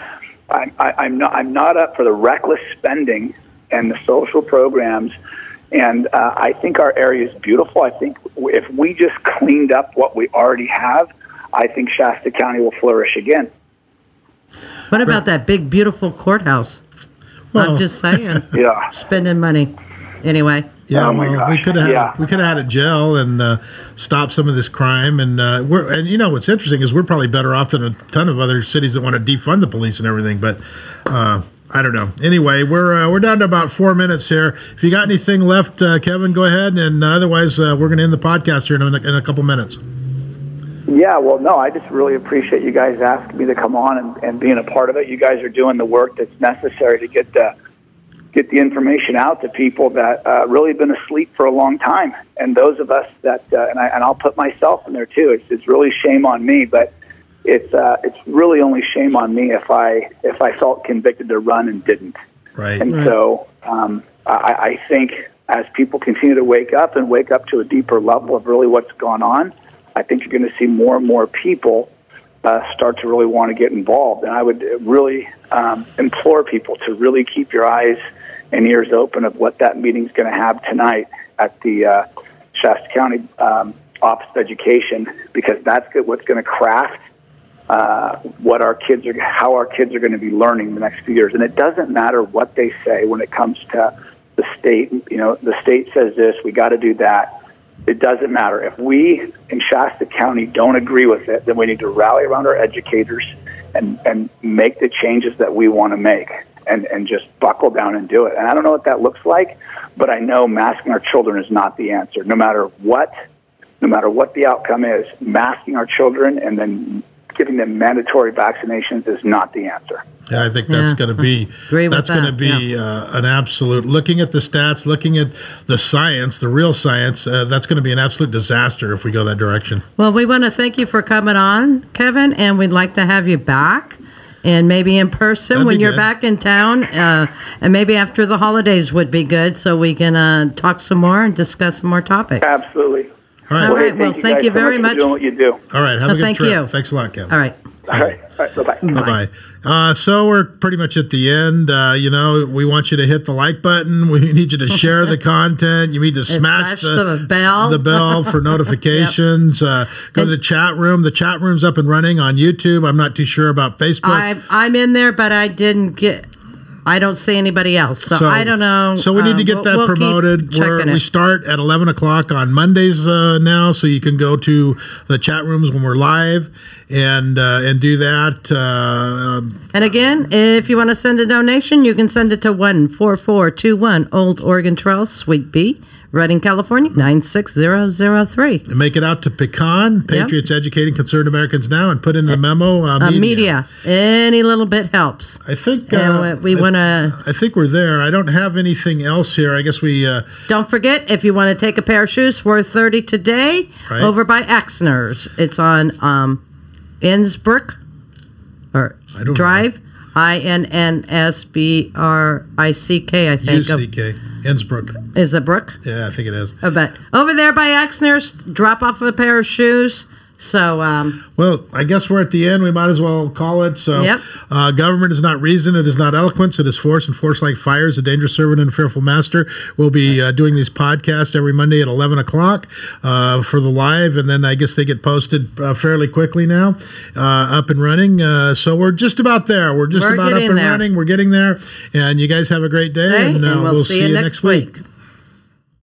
I, I, I'm not I'm not up for the reckless spending and the social programs. And uh, I think our area is beautiful. I think if we just cleaned up what we already have, I think Shasta County will flourish again. What about that big, beautiful courthouse? Well- I'm just saying, Yeah. spending money. Anyway, Yeah, Oh my well, we could have had yeah. we could have had a jail and uh, stopped some of this crime, and uh, we're and you know what's interesting is we're probably better off than a ton of other cities that want to defund the police and everything, but. Uh, I don't know. Anyway, we're uh, we're down to about four minutes here. If you got anything left, uh, Kevin, go ahead. And uh, otherwise, uh, we're going to end the podcast here in a, in a couple minutes. Yeah, well, no, I just really appreciate you guys asking me to come on and, and being a part of it. You guys are doing the work that's necessary to get the get the information out to people that uh, really been asleep for a long time, and those of us that uh, and I and I'll put myself in there too. It's it's really shame on me, but it's uh, it's really only shame on me if I if I felt convicted to run and didn't. Right. And so um, I, I think as people continue to wake up and wake up to a deeper level of really what's gone on, I think you're going to see more and more people uh, start to really want to get involved. And I would really um, implore people to really keep your eyes and ears open of what that meeting's going to have tonight at the uh, Shasta County um, Office of Education, because that's what's going to craft uh, what our kids are, how our kids are going to be learning the next few years. And it doesn't matter what they say when it comes to the state. You know, the state says this, we got to do that. It doesn't matter. If we in Shasta County don't agree with it, then we need to rally around our educators and, and make the changes that we want to make and, and just buckle down and do it. And I don't know what that looks like, but I know masking our children is not the answer. No matter what, no matter what the outcome is, masking our children and then giving them mandatory vaccinations is not the answer. Yeah, I think that's Yeah. going to be Agree that's going to that, be uh, an absolute. Looking at the stats, looking at the science, the real science, uh, that's going to be an absolute disaster if we go that direction. well, we want to thank you for coming on, Kevin, and we'd like to have you back. And maybe in person That'd when you're good. back in town, uh, and maybe after the holidays would be good, so we can uh, talk some more and discuss some more topics. Absolutely. All right, All hey, right, well, you thank guys you so very for much. doing what you do. all right. Have Well, a good thank trip. you. Thanks a lot, Kevin. All right. All right. All right. Bye bye. Bye bye. Uh, so we're pretty much at the end. Uh, you know, we want you to hit the like button. We need you to share the content. You need to smash smash the, the bell. the bell for notifications. uh, go to the chat room. The chat room's up and running on YouTube. I'm not too sure about Facebook. I'm I'm in there, but I didn't get. I don't see anybody else, so, I don't know. So we need to Um, get we'll- that we'll promoted. We're, we start at 11 o'clock on Mondays uh, now, so you can go to the chat rooms when we're live and uh, and do that. Uh, um, And again, if you want to send a donation, you can send it to 14421 Old Oregon Trail, Suite B, Redding, California, 96003. and make it out to Pecan, Patriots Educating Concerned Americans Now, and put in the memo uh, Uh, media. media. Any little bit helps. I think uh, we want to. I think we're there. I don't have anything else here. I guess we. Uh, Don't forget, if you want to take a pair of shoes for 30 today, Right. over by Axner's. It's on um, Innsbruck or I don't Drive. I N N S B R I C K, I think. UCK Innsbruck. Is it Brook? Yeah, I think it is. I bet. Over there by Axner's, drop off a pair of shoes. So, um, Well, I guess we're at the end. We might as well call it. So, Yep. uh, government is not reason. It is not eloquence. It is force, and force like fire is a dangerous servant and a fearful master. We'll be uh, doing these podcasts every Monday at 11 o'clock uh, for the live, and then I guess they get posted uh, fairly quickly now, uh, up and running. Uh, so we're just about there. We're just We're about up and there. running. We're getting there. And you guys have a great day, Hey, and, uh, and we'll see you next week.